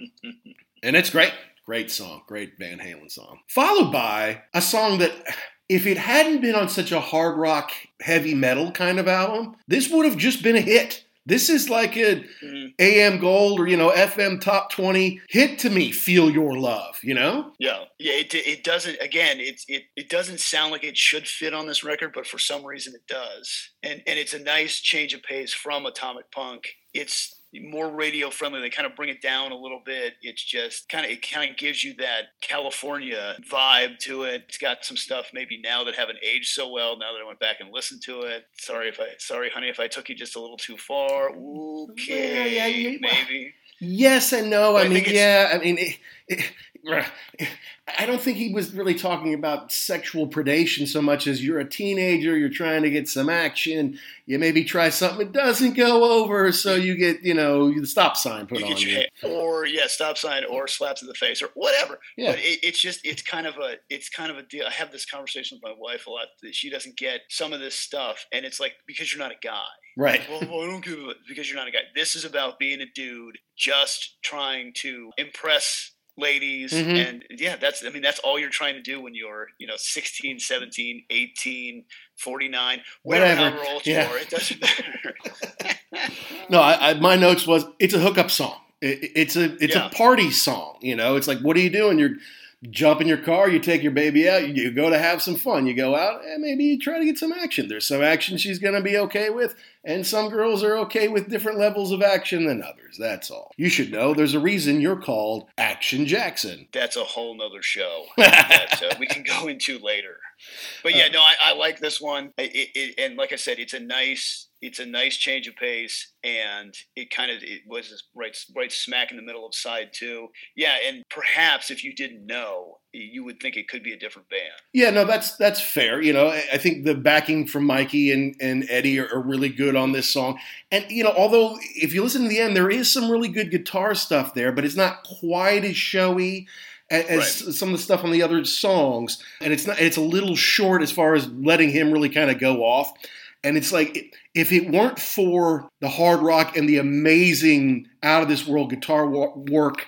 And it's great. Great song. Great Van Halen song. Followed by a song that, if it hadn't been on such a hard rock, heavy metal kind of album, this would have just been a hit. This is like a Mhm. AM Gold or, you know, FM Top 20 hit to me, Feel Your Love, you know? Yeah, yeah. It, it doesn't. Again, it's it, it doesn't sound like it should fit on this record, but for some reason it does. And and it's a nice change of pace from Atomic Punk. It's more radio friendly. They kind of bring it down a little bit. It's just kind of it kind of gives you that California vibe to it. It's got some stuff maybe now that haven't aged so well. Now that I went back and listened to it. Sorry if I sorry, honey, if I took you just a little too far. Okay, Yeah, yeah, you- maybe. Yes and no. I, I mean, yeah. I mean, it, it, I don't think he was really talking about sexual predation so much as you're a teenager, you're trying to get some action. You maybe try something, it doesn't go over, so you get, you know, the stop sign put you on you. or yeah, stop sign, or slaps in the face, or whatever. Yeah. But it, it's just it's kind of a it's kind of a deal. I have this conversation with my wife a lot that she doesn't get some of this stuff, and it's like because you're not a guy. Right. Well, well, I don't give a because you're not a guy. This is about being a dude, just trying to impress ladies Mhm. and yeah that's i mean that's all you're trying to do when you're you know 16 17 18 49 whatever, old Yeah. you are it doesn't matter No, I, I, my notes was it's a hookup song. It, it's a it's Yeah. a party song. You know, it's like what are you doing? You're jump in your car, you take your baby out, you go to have some fun. You go out and maybe you try to get some action. There's some action she's going to be okay with, and some girls are okay with different levels of action than others. That's all. You should know there's a reason you're called Action Jackson. that's a whole nother show that uh, we can go into later. But yeah, no, I, I like this one. It, it, it, and like I said, it's a nice, it's a nice change of pace, and it kind of it was right, right smack in the middle of side two. Yeah, and perhaps if you didn't know, you would think it could be a different band. Yeah, no, that's that's fair. You know, I think the backing from Mikey and, and Eddie are, are really good on this song. And you know, although if you listen to the end, there is some really good guitar stuff there, but it's not quite as showy as, some of the stuff on the other songs. And it's not it's a little short as far as letting him really kind of go off. And it's like if it weren't for the hard rock and the amazing out of this world guitar work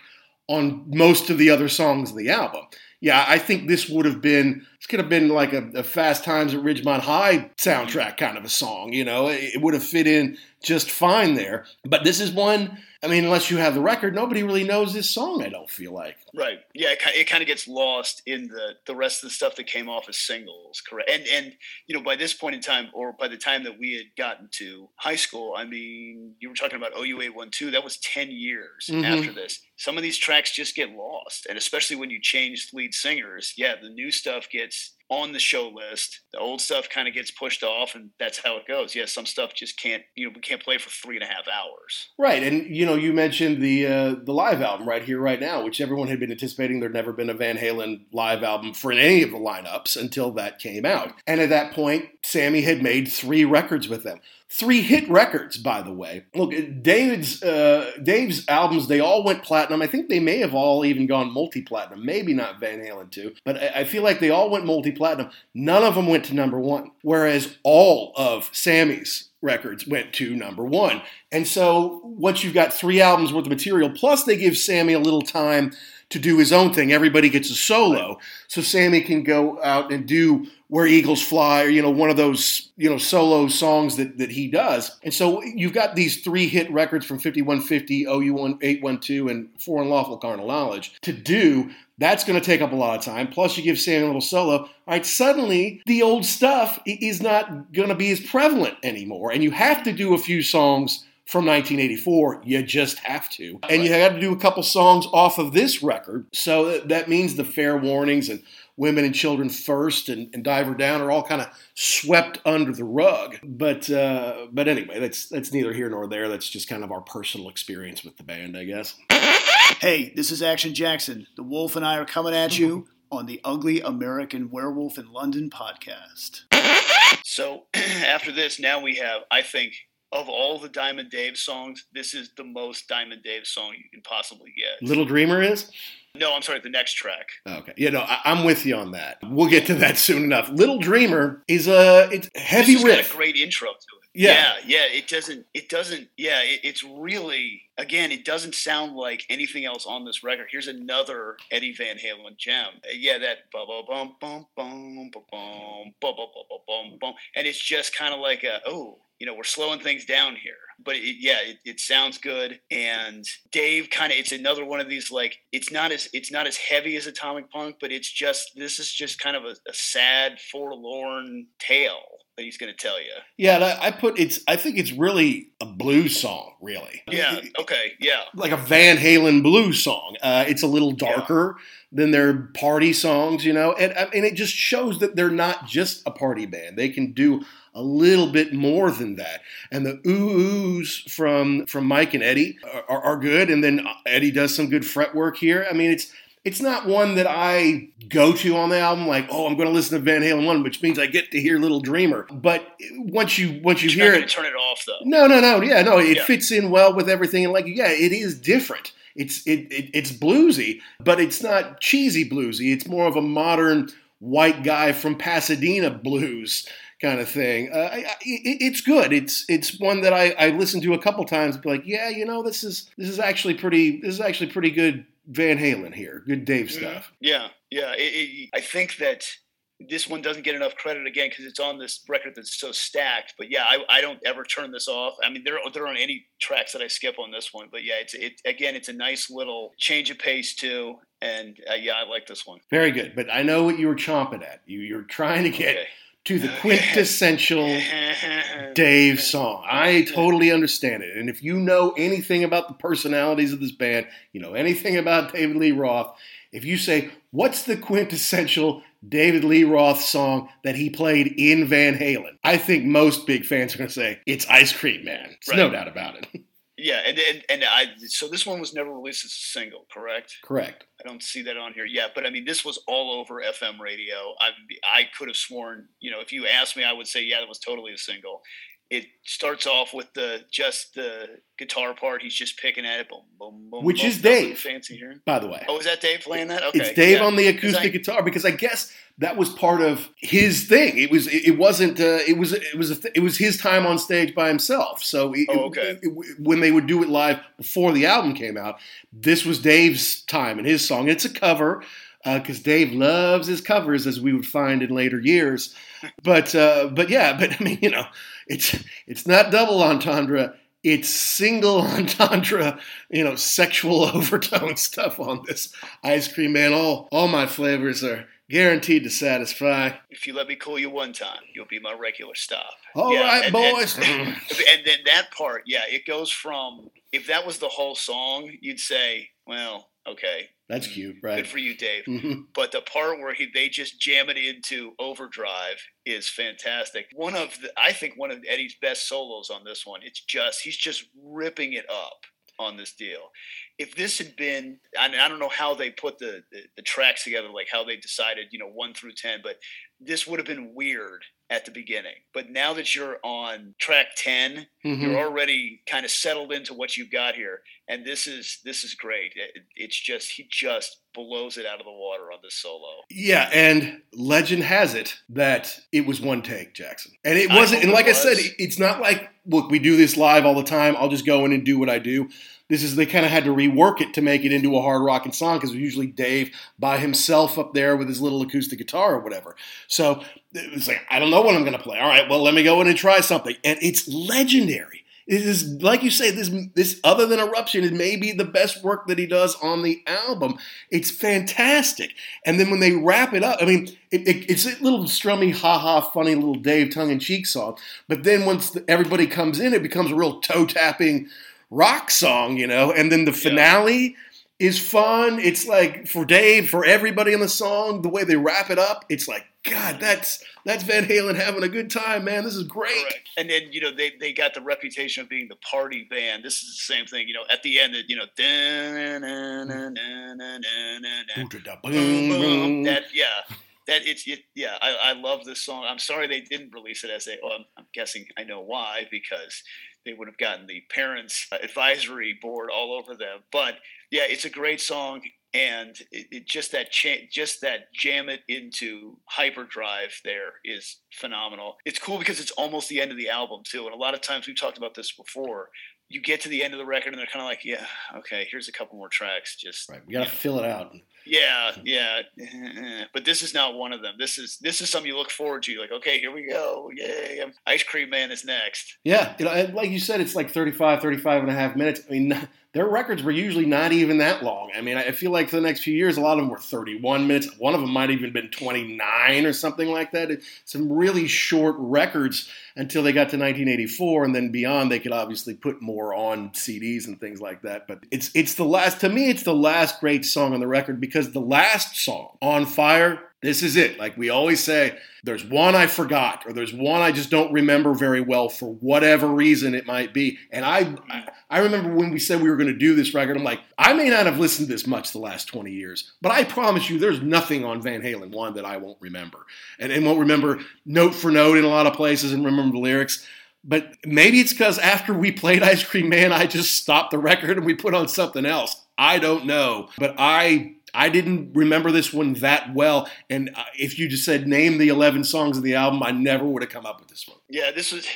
on most of the other songs of the album. Yeah, I think this would have been this could have been like a, a Fast Times at Ridgemont High soundtrack kind of a song. You know, it, it would have fit in just fine there. But this is one. I mean, unless you have the record, nobody really knows this song. I don't feel like. Right. Yeah, it, it kind of gets lost in the the rest of the stuff that came off as singles, correct? And and you know, by this point in time, or by the time that we had gotten to high school, I mean, you were talking about OU eight one two. That was ten years Mhm. after this. Some of these tracks just get lost, and especially when you change lead singers, yeah, the new stuff gets on the show list. The old stuff kind of gets pushed off, and that's how it goes. Yeah, some stuff just can't. You know, we can't play for three and a half hours. Right, and you know, you mentioned the uh, the live album right here, right now, which everyone had been anticipating. There'd never been a Van Halen live album for any of the lineups until that came out, and at that point, Sammy had made three records with them. Three hit records, by the way. Look, David's uh, Dave's albums, they all went platinum. I think they may have all even gone multi-platinum. Maybe not Van Halen II, but I feel like they all went multi-platinum. None of them went to number one, whereas all of Sammy's records went to number one. And so once you've got three albums worth of material, plus they give Sammy a little time to do his own thing. Everybody gets a solo, so Sammy can go out and do where Eagles Fly, or you know, one of those you know solo songs that that he does. And so you've got these three hit records from 5150, OU 812, and For Unlawful Carnal Knowledge to do. That's going to take up a lot of time. Plus, you give Sammy a little solo. All right, suddenly the old stuff is not going to be as prevalent anymore, and you have to do a few songs from 1984. You just have to. And you had to do a couple songs off of this record. So that means the fair warnings and women and children first and, and diver down are all kind of swept under the rug. But uh, but anyway, that's that's neither here nor there. That's just kind of our personal experience with the band, I guess. Hey, this is Action Jackson. The Wolf and I are coming at you on the Ugly American Werewolf in London podcast. So after this, now we have, I think, of all the Diamond Dave songs, this is the most Diamond Dave song you can possibly get. Little Dreamer is? No, I'm sorry, the next track. Okay. Yeah, no, I, am with you on that. We'll get to that soon enough. Little Dreamer is a it's heavy this riff. a great intro to it. Yeah. yeah, yeah. It doesn't. It doesn't. Yeah, it, it's really. Again, it doesn't sound like anything else on this record. Here's another Eddie Van Halen gem. Yeah, that bum bum bum bum bum bum bum bum bum bum, and it's just kind of like a oh, you know, we're slowing things down here. But it, yeah, it, it sounds good. And Dave kind of, it's another one of these like, it's not as it's not as heavy as Atomic Punk, but it's just this is just kind of a, a sad, forlorn tale that he's going to tell you. Yeah, I put it's. I think it's really a blues song, really. Yeah. Okay. Yeah. Like a Van Halen blues song. Uh, it's a little darker yeah. than their party songs, you know, and and it just shows that they're not just a party band. They can do a little bit more than that. And the ooh oohs from from Mike and Eddie are, are good, and then Eddie does some good fret work here. I mean, it's it's not one that I go to on the album like, oh, I'm going to listen to Van Halen one, which means I get to hear Little Dreamer. But once you once you You're hear it, turn it off though. No, no, no, yeah, no, it yeah. fits in well with everything, and like, yeah, it is different. It's it, it it's bluesy, but it's not cheesy bluesy. It's more of a modern white guy from Pasadena blues kind of thing. Uh, I, it's good. It's it's one that I, I listened to a couple times. Be like, yeah, you know, this is this is actually pretty. This is actually pretty good Van Halen here. Good Dave mm-hmm. stuff. Yeah, yeah. It, it, I think that this one doesn't get enough credit again because it's on this record that's so stacked. But yeah, I, I don't ever turn this off. I mean, there there aren't any tracks that I skip on this one. But yeah, it's it again. It's a nice little change of pace too. And uh, yeah, I like this one. Very good. But I know what you were chomping at. You you're trying to get. Okay to the quintessential Dave song. I totally understand it. And if you know anything about the personalities of this band, you know anything about David Lee Roth, if you say, What's the quintessential David Lee Roth song that he played in Van Halen? I think most big fans are going to say, It's Ice Cream Man. There's right. no doubt about it. Yeah, and, and and I so this one was never released as a single, correct? Correct. I don't see that on here yet, but I mean this was all over FM radio. I I could have sworn, you know, if you asked me, I would say yeah, that was totally a single it starts off with the just the guitar part. He's just picking at it, boom, boom, boom, which boom, is Dave. Fancy here, by the way. Oh, is that Dave playing that? Okay, it's Dave yeah. on the acoustic I, guitar because I guess that was part of his thing. It was. It wasn't. Uh, it was. It was. Th- it was his time on stage by himself. So it, oh, okay. It, when they would do it live before the album came out, this was Dave's time and his song. It's a cover because uh, Dave loves his covers, as we would find in later years. But uh, but yeah, but I mean, you know, it's it's not double entendre. It's single entendre, you know, sexual overtone stuff on this ice cream man. All all my flavors are guaranteed to satisfy. If you let me call you one time, you'll be my regular stop. All yeah, right, and, boys. And, and then that part, yeah, it goes from if that was the whole song, you'd say, well, okay, That's cute, right? Good for you, Dave. Mhm. But the part where he they just jam it into overdrive is fantastic. One of the I think one of Eddie's best solos on this one. It's just he's just ripping it up on this deal. If this had been, I, mean, I don't know how they put the, the the tracks together, like how they decided, you know, one through ten, but this would have been weird at the beginning. But now that you're on track 10 Mhm. you're already kind of settled into what you've got here, and this is this is great. It- it's just he just blows it out of the water on this solo. Yeah, and legend has it that it was one take, Jackson. And it wasn't, and like I said, it's not like, look, we do this live all the time. I'll just go in and do what I do. This is, they kind of had to rework it to make it into a hard rocking song because usually Dave by himself up there with his little acoustic guitar or whatever. So it was like, I don't know what I'm going to play. All right, well, let me go in and try something. And it's legendary. It is like you say, this this other than eruption is maybe the best work that he does on the album. It's fantastic. And then when they wrap it up, I mean, it, it, it's a little strummy, ha ha, funny little Dave tongue in cheek song. But then once the, everybody comes in, it becomes a real toe tapping rock song, you know. And then the finale is fun. It's like for Dave, for everybody in the song, the way they wrap it up, it's like God, that's that's Van Halen having a good time, man. This is great. Correct. And then you know they, they got the reputation of being the party band. This is the same thing. You know, at the end, you know, Boom, boom. that yeah, that it's it, yeah. I, I love this song. I'm sorry they didn't release it as a. Well, oh, I'm, I'm guessing I know why because they would have gotten the parents advisory board all over them. But yeah, it's a great song. And it, it just that cha- just that jam it into hyperdrive there is phenomenal. It's cool because it's almost the end of the album too, and a lot of times we've talked about this before. You get to the end of the record and they're kind of like, yeah, okay, here's a couple more tracks. Just Right, we gotta fill it out. Yeah, yeah, eh, eh, but this is not one of them. This is this is something you look forward to. Like, okay, here we go. Yay! Ice Cream Man is next. Yeah, you know, like you said, it's like 35, 35 and a half minutes. I mean, their records were usually not even that long. I mean, I feel like for the next few years, a lot of them were 31 minutes. One of them might have even been 29 or something like that. Some really short records until they got to 1984, and then beyond, they could obviously put more on CDs and things like that. But it's it's the last to me, it's the last great song on the record because the last song, "On Fire," this is it. Like we always say, there's one I forgot, or there's one I just don't remember very well for whatever reason it might be. And I, I- remember when we said we were going to do this record, I'm like, I may not have listened this much the last 20 years, but I promise you, there's nothing on Van Halen one that I won't remember, and, and won't remember note for note in a lot of places, and remember the lyrics. But maybe it's because after we played Ice Cream Man, I just stopped the record and we put on something else. I don't know, but I I didn't remember this one that well. And uh, if you just said name the 11 songs of the album, I never would have come up with this one. Yeah, this was.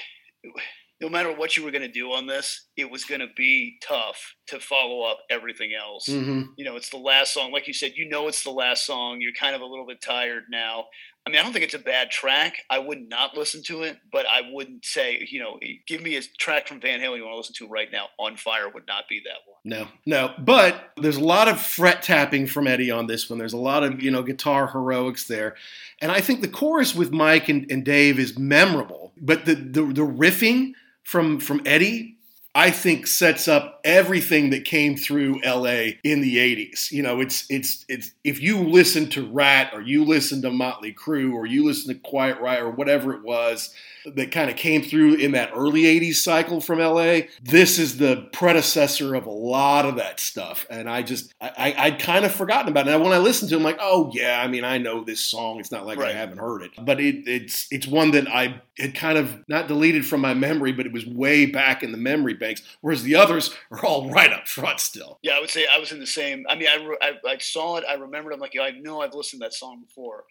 No matter what you were going to do on this, it was going to be tough to follow up everything else. Mm-hmm. You know, it's the last song. Like you said, you know it's the last song. You're kind of a little bit tired now. I mean, I don't think it's a bad track. I would not listen to it, but I wouldn't say, you know, give me a track from Van Halen you want to listen to right now. On Fire would not be that one. No, no. But there's a lot of fret tapping from Eddie on this one. There's a lot of, you know, guitar heroics there. And I think the chorus with Mike and, and Dave is memorable. But the, the the riffing from from Eddie, I think sets up everything that came through LA in the 80s. You know, it's it's it's if you listen to Ratt or you listen to Motley Crue or you listen to Quiet Riot or whatever it was that kind of came through in that early 80s cycle from LA, this is the predecessor of a lot of that stuff. And I just I, I I'd kind of forgotten about it. And when I listened to it, I'm like, oh yeah, I mean I know this song. It's not like I haven't heard it. But it, it's it's one that I had kind of not deleted from my memory, but it was way back in the memory banks. Whereas the others are all right up front still. Yeah, I would say I was in the same. I mean, I, I, I saw it. I remembered. I'm like, I know I've listened to that song before,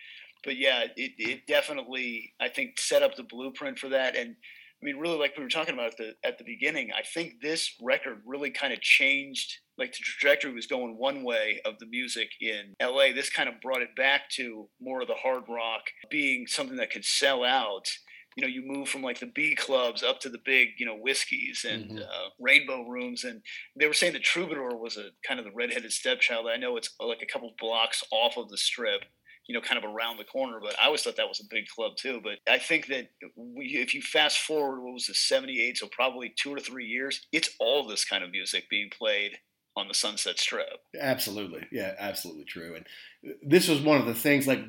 but yeah, it, it definitely I think set up the blueprint for that. And I mean, really, like we were talking about at the at the beginning, I think this record really kind of changed. Like the trajectory was going one way of the music in LA. This kind of brought it back to more of the hard rock being something that could sell out. You know, you move from like the B clubs up to the big, you know, Whiskys and Mhm. uh, rainbow rooms and they were saying that Troubadour was a kind of the redheaded stepchild. I know it's uh, like a couple blocks off of the strip, you know, kind of around the corner, but I always thought that was a big club too. But I think that we, if you fast forward, what was the 78? So probably two or three years, it's all this kind of music being played on the Sunset Strip. Absolutely, yeah, absolutely true. And this was one of the things. Like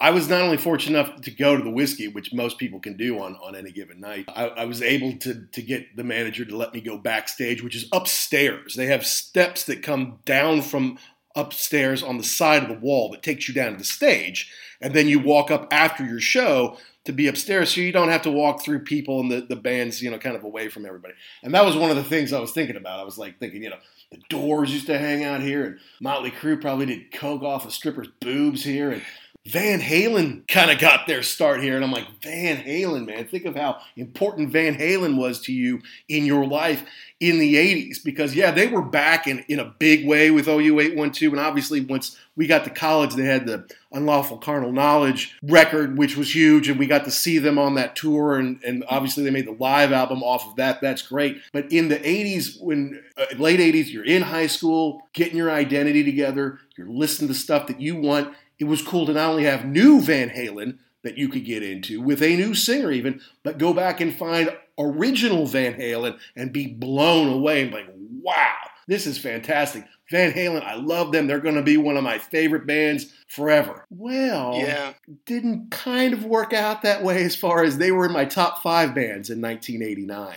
I was not only fortunate enough to go to the Whisky, which most people can do on, on any given night. I, I was able to to get the manager to let me go backstage, which is upstairs. They have steps that come down from upstairs on the side of the wall that takes you down to the stage, and then you walk up after your show to be upstairs so you don't have to walk through people and the, the band's you know kind of away from everybody and that was one of the things i was thinking about i was like thinking you know the doors used to hang out here and motley crue probably did coke off a stripper's boobs here and Van Halen kind of got their start here. And I'm like, Van Halen, man, think of how important Van Halen was to you in your life in the 80s. Because, yeah, they were back in, in a big way with OU 812. And obviously, once we got to college, they had the Unlawful Carnal Knowledge record, which was huge. And we got to see them on that tour. And, and obviously, they made the live album off of that. That's great. But in the 80s, when uh, late 80s, you're in high school, getting your identity together, you're listening to stuff that you want it was cool to not only have new Van Halen that you could get into with a new singer, even, but go back and find original Van Halen and be blown away and like, wow, this is fantastic. Van Halen, I love them. They're going to be one of my favorite bands forever. Well, yeah. didn't kind of work out that way as far as they were in my top five bands in 1989.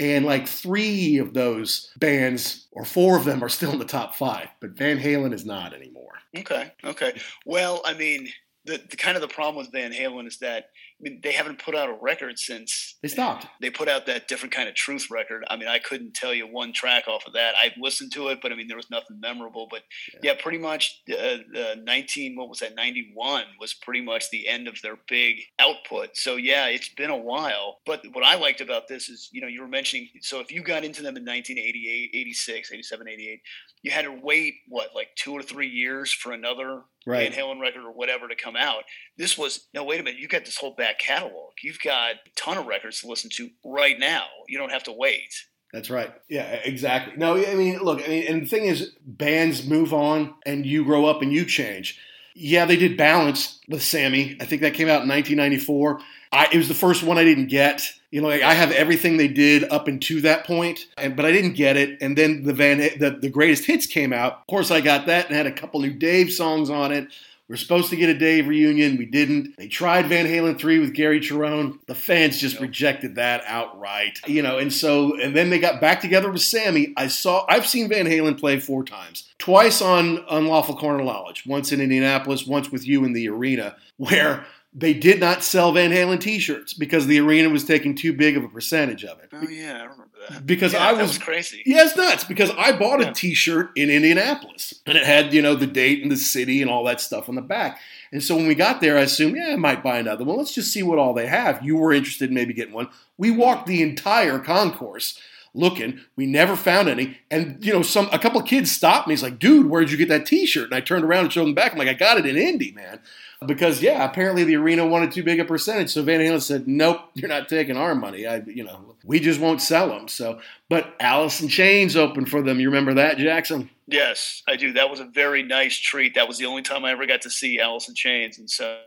And like three of those bands, or four of them, are still in the top five, but Van Halen is not anymore. Okay. Okay. Well, I mean, the, the kind of the problem with Van Halen is that I mean they haven't put out a record since they stopped. They put out that different kind of truth record. I mean, I couldn't tell you one track off of that. I listened to it, but I mean there was nothing memorable. But yeah, yeah pretty much uh, the 19 what was that 91 was pretty much the end of their big output. So yeah, it's been a while. But what I liked about this is you know you were mentioning so if you got into them in 1988, 86, 87, 88, you had to wait what like two or three years for another right. Van Halen record or whatever to come out. This was no, wait a minute, you got this whole back catalog. You've got a ton of records to listen to right now. You don't have to wait. That's right. Yeah, exactly. No, I mean, look, I mean, and the thing is, bands move on, and you grow up and you change. Yeah, they did Balance with Sammy. I think that came out in 1994. I, it was the first one I didn't get. You know, like I have everything they did up until that point, and but I didn't get it. And then the Van the, the greatest hits came out. Of course, I got that and had a couple new Dave songs on it. We are supposed to get a Dave reunion. We didn't. They tried Van Halen 3 with Gary Cherone. The fans just rejected that outright. You know, and so, and then they got back together with Sammy. I saw, I've seen Van Halen play four times. Twice on Unlawful Carnal Knowledge, once in Indianapolis, once with you in the arena, where they did not sell Van Halen T-shirts because the arena was taking too big of a percentage of it. Oh yeah, I remember that. Because yeah, I was, was, crazy. Yeah, it's nuts. Because I bought a T-shirt in Indianapolis, and it had you know the date and the city and all that stuff on the back. And so when we got there, I assumed, yeah, I might buy another one. Let's just see what all they have. You were interested in maybe getting one. We walked the entire concourse looking. We never found any. And you know, some a couple of kids stopped me. He's like, "Dude, where'd you get that T-shirt?" And I turned around and showed them back. I'm like, "I got it in Indy, man." Because yeah, apparently the arena wanted too big a percentage. So Van Halen said, "Nope, you're not taking our money. I, you know, we just won't sell them." So, but Alice in Chains opened for them. You remember that, Jackson? Yes, I do. That was a very nice treat. That was the only time I ever got to see Alice in Chains, and so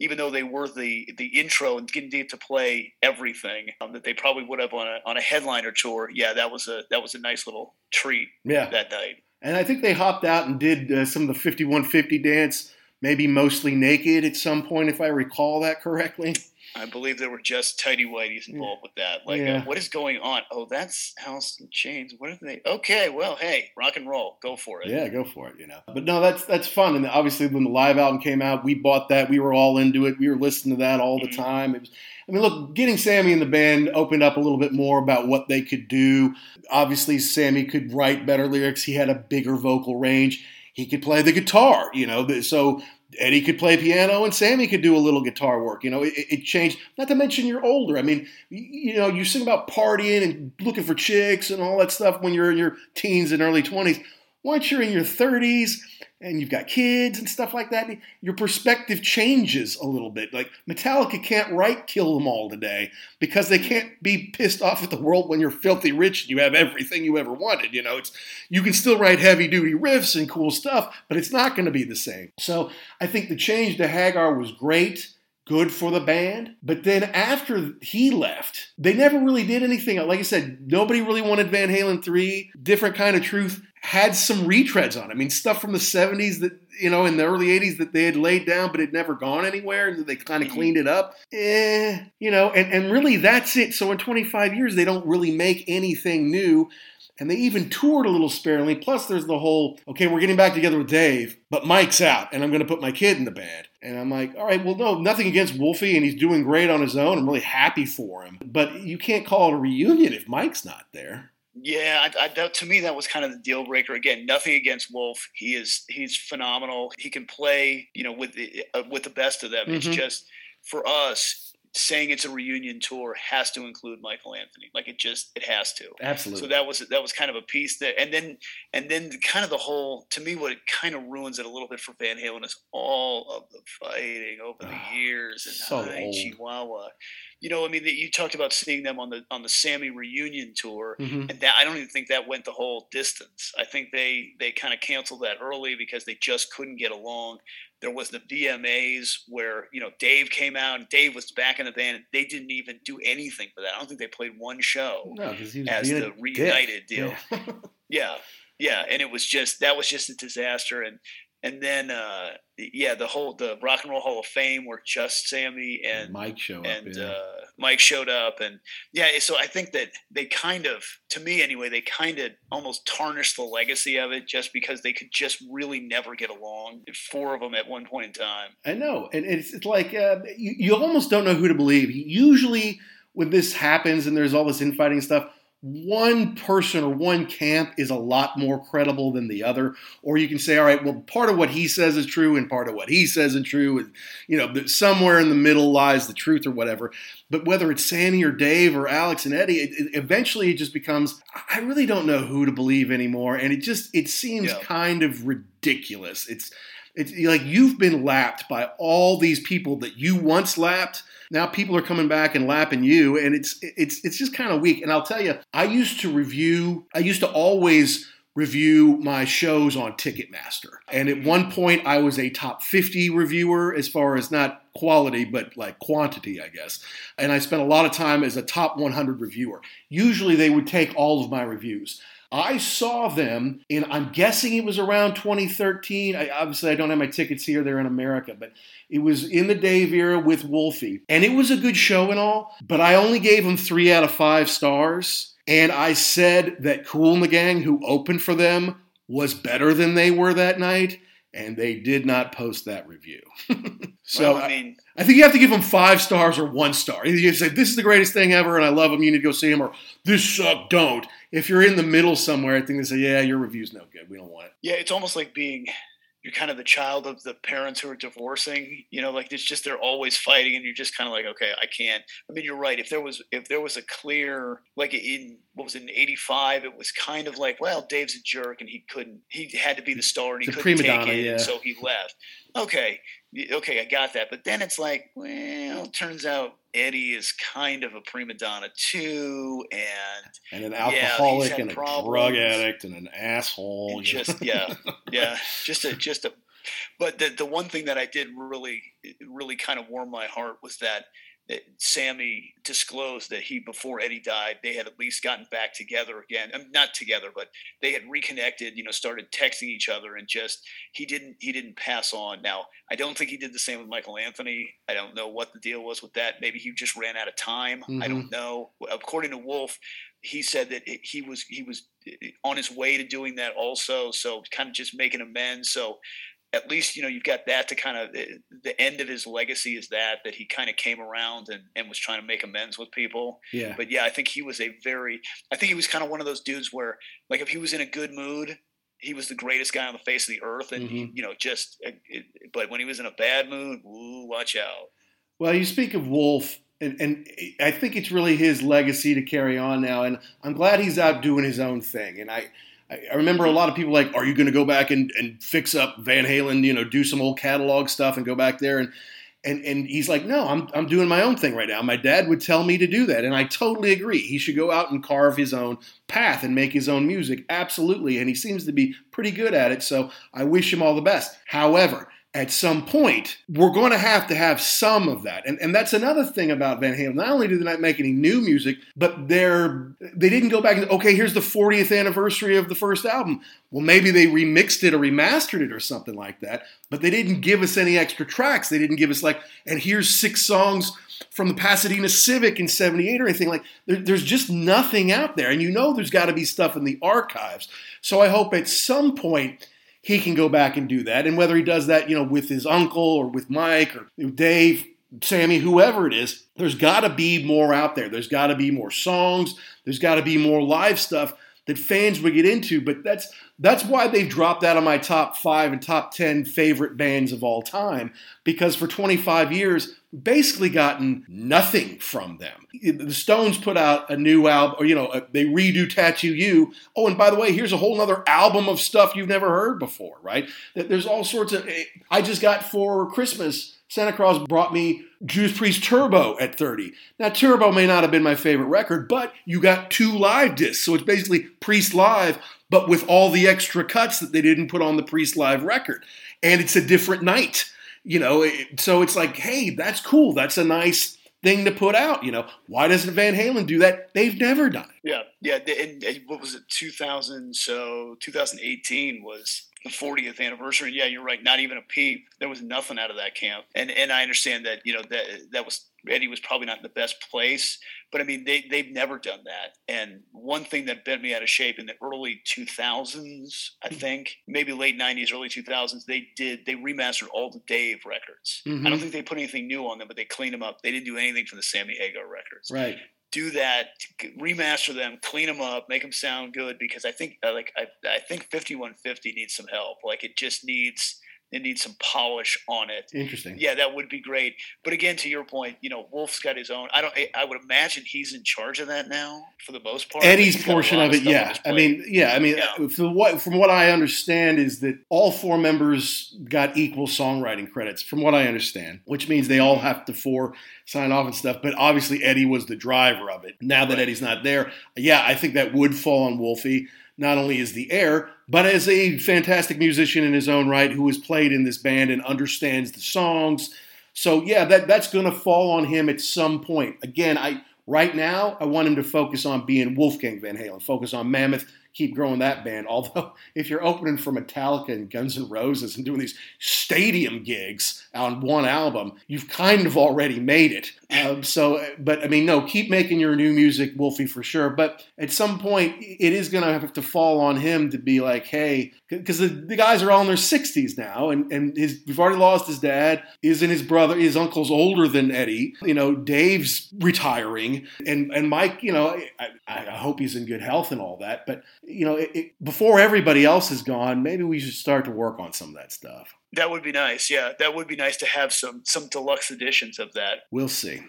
even though they were the the intro and didn't get to play everything um, that they probably would have on a on a headliner tour, yeah, that was a that was a nice little treat. Yeah. that night. And I think they hopped out and did uh, some of the 5150 dance maybe mostly naked at some point, if I recall that correctly. I believe there were just tidy whiteys involved with that. Like, uh, yeah. uh, what is going on? Oh, that's in Chains. What are they? Okay, well, hey, rock and roll, go for it. Yeah, go for it. You know, but no, that's that's fun. And obviously, when the live album came out, we bought that. We were all into it. We were listening to that all the mm-hmm. time. It was. I mean, look, getting Sammy in the band opened up a little bit more about what they could do. Obviously, Sammy could write better lyrics. He had a bigger vocal range. He could play the guitar, you know. So Eddie could play piano and Sammy could do a little guitar work. You know, it, it, changed. Not to mention you're older. I mean, you know, you sing about partying and looking for chicks and all that stuff when you're in your teens and early 20s. Once you're in your 30s and you've got kids and stuff like that, your perspective changes a little bit. Like Metallica can't write Kill Them All today because they can't be pissed off at the world when you're filthy rich and you have everything you ever wanted. You know, it's you can still write heavy duty riffs and cool stuff, but it's not going to be the same. So I think the change to Hagar was great. Good for the band. But then after he left, they never really did anything. Like I said, nobody really wanted Van Halen 3. Different kind of truth had some retreads on. it. I mean, stuff from the 70s that, you know, in the early 80s that they had laid down but had never gone anywhere and they kind of Mm-hmm. cleaned it up. Eh, you know, and, and really that's it. So in 25 years, they don't really make anything new. And they even toured a little sparingly. Plus, there's the whole, okay, we're getting back together with Dave, but Mike's out, and I'm going to put my kid in the band. And I'm like, all right, well, no, nothing against Wolfie, and he's doing great on his own. I'm really happy for him. But you can't call it a reunion if Mike's not there. Yeah, I, I, that, to me that was kind of the deal breaker. Again, nothing against Wolf. He is he's phenomenal. He can play, you know, with the uh, with the best of them. It's Mhm. just for us saying it's a reunion tour has to include Michael Anthony. Like it just it has to. Absolutely. So that was that was kind of a piece that, and then and then kind of the whole to me what it kind of ruins it a little bit for Van Halen is all of the fighting over the Ah, years and so Chihuahua. You know, I mean, that you talked about seeing them on the on the Sammy reunion tour, Mhm. and that I don't even think that went the whole distance. I think they they kind of canceled that early because they just couldn't get along. There was the VMAs where you know Dave came out and Dave was back in the band. And they didn't even do anything for that. I don't think they played one show No, because he was as the a dick. reunited deal. Yeah. Yeah, yeah, and it was just that was just a disaster, and and then uh, yeah, the whole the Rock and Roll Hall of Fame where just Sammy and Mike show up. and yeah. uh, Mike showed up, and yeah, so I think that they kind of, to me anyway, they kind of almost tarnished the legacy of it just because they could just really never get along. Four of them at one point in time. I know, and it's, it's like uh, you, you almost don't know who to believe. Usually, when this happens and there's all this infighting stuff, one person or one camp is a lot more credible than the other. Or you can say, all right, well, part of what he says is true, and part of what he says is true, and you know, somewhere in the middle lies the truth or whatever. But whether it's Sammy or Dave or Alex and Eddie, it, it, eventually it just becomes I really don't know who to believe anymore, and it just it seems Yeah. kind of ridiculous. It's it's like you've been lapped by all these people that you once lapped. Now people are coming back and lapping you, and it's it's it's just kind of weak. And I'll tell you, I used to review. I used to always review my shows on Ticketmaster, and at one point I was a top 50 reviewer as far as not quality but like quantity, I guess. And I spent a lot of time as a top 100 reviewer. Usually they would take all of my reviews. I saw them and I'm guessing it was around 2013. I, obviously, I don't have my tickets here, they're in America, but it was in the Dave era with Wolfie. And it was a good show and all, but I only gave them three out of five stars. And I said that Kool and the Gang, who opened for them, was better than they were that night. And they did not post that review. so well, I mean, I think you have to give them five stars or one star. You say this is the greatest thing ever, and I love them. You need to go see them, or this sucked. Don't. If you're in the middle somewhere, I think they say, yeah, your review's no good. We don't want it. yeah, it's almost like being you're kind of the child of the parents who are divorcing. You know, like it's just they're always fighting, and you're just kind of like, okay, I can't. I mean, you're right. If there was if there was a clear like in what was it in '85, it was kind of like, well, Dave's a jerk, and he couldn't. He had to be the star, and he a couldn't take donna, it, yeah. and so he left. Okay, okay, I got that. But then it's like, well, it turns out Eddie is kind of a prima donna too, and And an alcoholic had and a drug addict and an asshole. and just yeah yeah just a just a but the, the one thing that i did really really kind of warm my heart was that sammy disclosed that he before eddie died they had at least gotten back together again. Um, not together but they had reconnected you know started texting each other and just he didn't he didn't pass on. Now i don't think he did the same with michael anthony. I don't know what the deal was with that. Maybe he just ran out of time. I don't know. According to wolf he said that it, he was he was eh, on his way to doing that also. So kind of just making amends. So at least you know you've got that to kind of eh, the, the end of his legacy is that that he kind of came around and, and was trying to make amends with people yeah. but yeah i think he was a very i think he was kind of one of those dudes where like if he was in a good mood he was the greatest guy on the face of the earth and he, mm-hmm. you know just uh, it, but when he was in a bad mood ooh, watch out Well, you speak of Wolf, and, and eh, I think it's really his legacy to carry on now. And I'm glad he's out doing his own thing. And I, I remember a lot of people like, are you going to go back and, and fix up Van Halen, you know, do some old catalog stuff and go back there? And, and, and he's like, no, I'm, I'm doing my own thing right now. My dad would tell me to do that. And I totally agree. He should go out and carve his own path and make his own music. Absolutely. And he seems to be pretty good at it. So I wish him all the best. However, at some point, we're going to have to have some of that. And, and that's another thing about Van Halen. Not only did they not make any new music, but they're they didn't go back and okay, here's the 40th anniversary of the first album. Well, maybe they remixed it or remastered it or something like that, but they didn't give us any extra tracks. They didn't give us like, and here's six songs from the Pasadena Civic in 78 or anything like there, there's just nothing out there and you know there's got to be stuff in the archives so I hope at some point he can go back and do that. And whether he does that you know with his uncle or with Mike or Dave Sammy whoever it is there's got to be more out there. There's got to be more songs. There's got to be more live stuff that fans would get into but that's that's why they've dropped out of my top 5 and top 10 favorite bands of all time because for 25 years basically gotten nothing from them. The Stones put out a new album, or you know, they redo Tattoo You. Oh, and by the way, here's a whole other album of stuff you've never heard before, right? There's all sorts of. I just got for Christmas. Santa Claus brought me Judas Priest Turbo at 30. Now, Turbo may not have been my favorite record, but you got two live discs. So it's basically Priest Live, but with all the extra cuts that they didn't put on the Priest Live record. And it's a different night you know, so it's like, hey, that's cool. That's a nice thing to put out. You know, why doesn't Van Halen do that? They've never done it. Yeah, yeah. And what was it? 2000. So 2018 was the 40th anniversary. Yeah, you're right. Not even a peep. There was nothing out of that camp. And and I understand that you know that that was Eddie was probably not in the best place, but I mean they they've never done that. And one thing that bent me out of shape in the early 2000s, I mm-hmm. think maybe late 90s, early 2000s, they did they remastered all the Dave records. Mm-hmm. I don't think they put anything new on them, but they cleaned them up. They didn't do anything from the Sammy Hagar records. Right do that, remaster them, clean them up, make them sound good. Because I think, uh, like, I, I think 5150 needs some help. Like, it just needs it needs some polish on it. Interesting. Yeah, that would be great. But again, to your point, you know, Wolf's got his own. I don't. I would imagine he's in charge of that now for the most part. Eddie's portion of it, yeah. I mean, yeah. I mean, yeah. from what from what I understand is that all four members got equal songwriting credits, from what I understand, which means they all have to four sign off and stuff. But obviously, Eddie was the driver of it. Now that right. Eddie's not there, yeah, I think that would fall on Wolfie not only as the heir, but as a fantastic musician in his own right who has played in this band and understands the songs. So yeah, that that's going to fall on him at some point. Again, I right now I want him to focus on being Wolfgang Van Halen, focus on Mammoth, keep growing that band. Although if you're opening for Metallica and Guns N' Roses and doing these stadium gigs on one album, you've kind of already made it. Um, so, but I mean, no, keep making your new music, Wolfie, for sure. But at some point, it is going to have to fall on him to be like, hey, because the, the, guys are all in their 60s now, and, and his, we've already lost his dad. Isn't his brother, his uncle's older than Eddie. You know, Dave's retiring, and, and Mike, you know, I, I hope he's in good health and all that. But, you know, it, it, before everybody else is gone, maybe we should start to work on some of that stuff. That would be nice. Yeah, that would be nice to have some some deluxe editions of that. We'll see.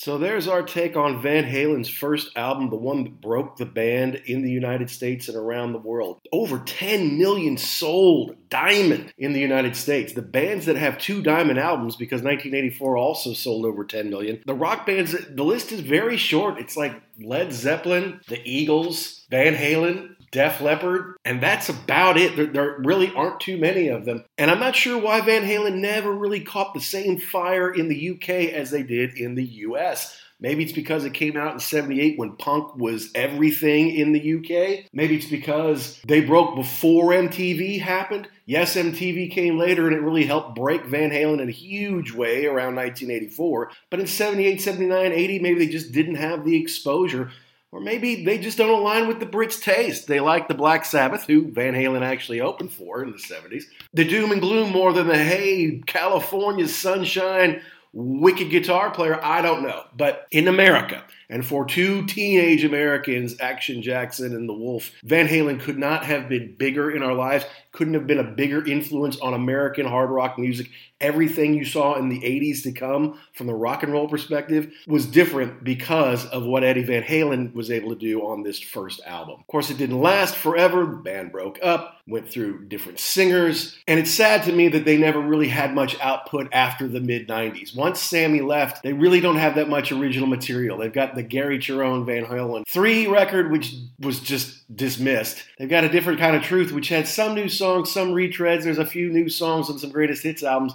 So there's our take on Van Halen's first album, the one that broke the band in the United States and around the world. Over 10 million sold diamond in the United States. The bands that have two diamond albums, because 1984 also sold over 10 million. The rock bands, the list is very short. It's like Led Zeppelin, the Eagles, Van Halen, Def Leppard, and that's about it. There, there, really aren't too many of them. And I'm not sure why Van Halen never really caught the same fire in the UK as they did in the US. Maybe it's because it came out in 78 when punk was everything in the UK. Maybe it's because they broke before MTV happened. Yes, MTV came later and it really helped break Van Halen in a huge way around 1984. But in 78, 79, 80, maybe they just didn't have the exposure or maybe they just don't align with the Brits' taste. They like the Black Sabbath, who Van Halen actually opened for in the 70s. The doom and gloom more than the, hey, California sunshine, wicked guitar player. I don't know. But in America, and for two teenage Americans, Action Jackson and The Wolf, Van Halen could not have been bigger in our lives, couldn't have been a bigger influence on American hard rock music. Everything you saw in the 80s to come from the rock and roll perspective was different because of what Eddie Van Halen was able to do on this first album. Of course, it didn't last forever. The band broke up, went through different singers, and it's sad to me that they never really had much output after the mid 90s. Once Sammy left, they really don't have that much original material. They've got the Gary Cherone Van Halen 3 record, which was just dismissed. They've got a different kind of truth, which had some new songs, some retreads. There's a few new songs on some greatest hits albums.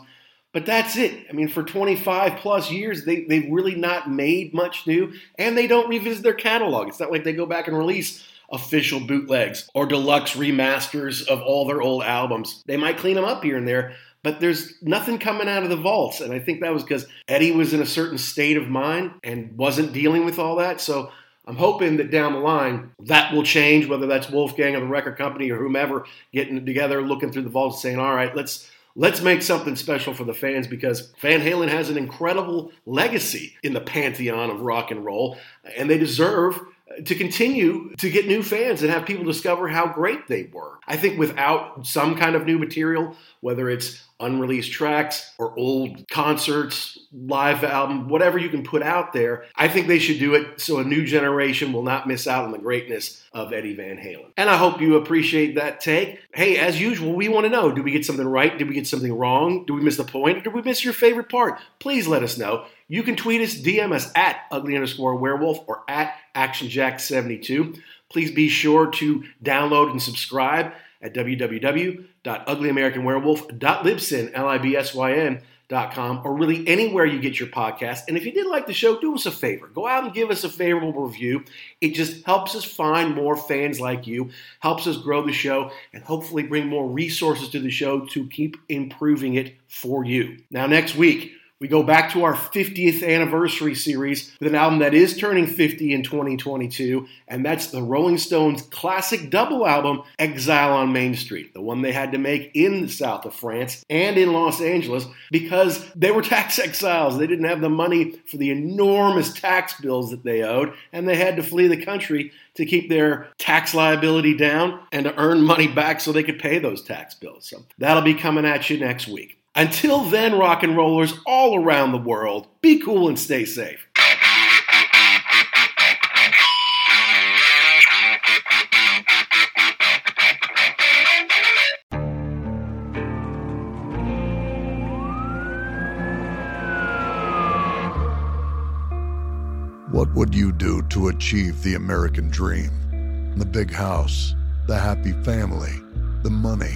But that's it. I mean, for 25 plus years, they, they've really not made much new, and they don't revisit their catalog. It's not like they go back and release official bootlegs or deluxe remasters of all their old albums. They might clean them up here and there, but there's nothing coming out of the vaults. And I think that was because Eddie was in a certain state of mind and wasn't dealing with all that. So I'm hoping that down the line that will change, whether that's Wolfgang or the record company or whomever getting together, looking through the vaults, saying, all right, let's let's make something special for the fans because Van Halen has an incredible legacy in the pantheon of rock and roll, and they deserve to continue to get new fans and have people discover how great they were. I think without some kind of new material, whether it's unreleased tracks or old concerts, live album, whatever you can put out there, I think they should do it so a new generation will not miss out on the greatness of Eddie Van Halen. And I hope you appreciate that take. Hey, as usual, we want to know did we get something right? Did we get something wrong? Did we miss the point? Did we miss your favorite part? Please let us know. You can tweet us, DM us at ugly underscore werewolf or at actionjack72. Please be sure to download and subscribe at www.uglyamericanwerewolf.libsyn.com or really anywhere you get your podcast. And if you did like the show, do us a favor. Go out and give us a favorable review. It just helps us find more fans like you, helps us grow the show, and hopefully bring more resources to the show to keep improving it for you. Now, next week, we go back to our 50th anniversary series with an album that is turning 50 in 2022, and that's the Rolling Stones' classic double album, Exile on Main Street, the one they had to make in the south of France and in Los Angeles because they were tax exiles. They didn't have the money for the enormous tax bills that they owed, and they had to flee the country to keep their tax liability down and to earn money back so they could pay those tax bills. So that'll be coming at you next week. Until then, rock and rollers all around the world, be cool and stay safe. What would you do to achieve the American dream? The big house, the happy family, the money.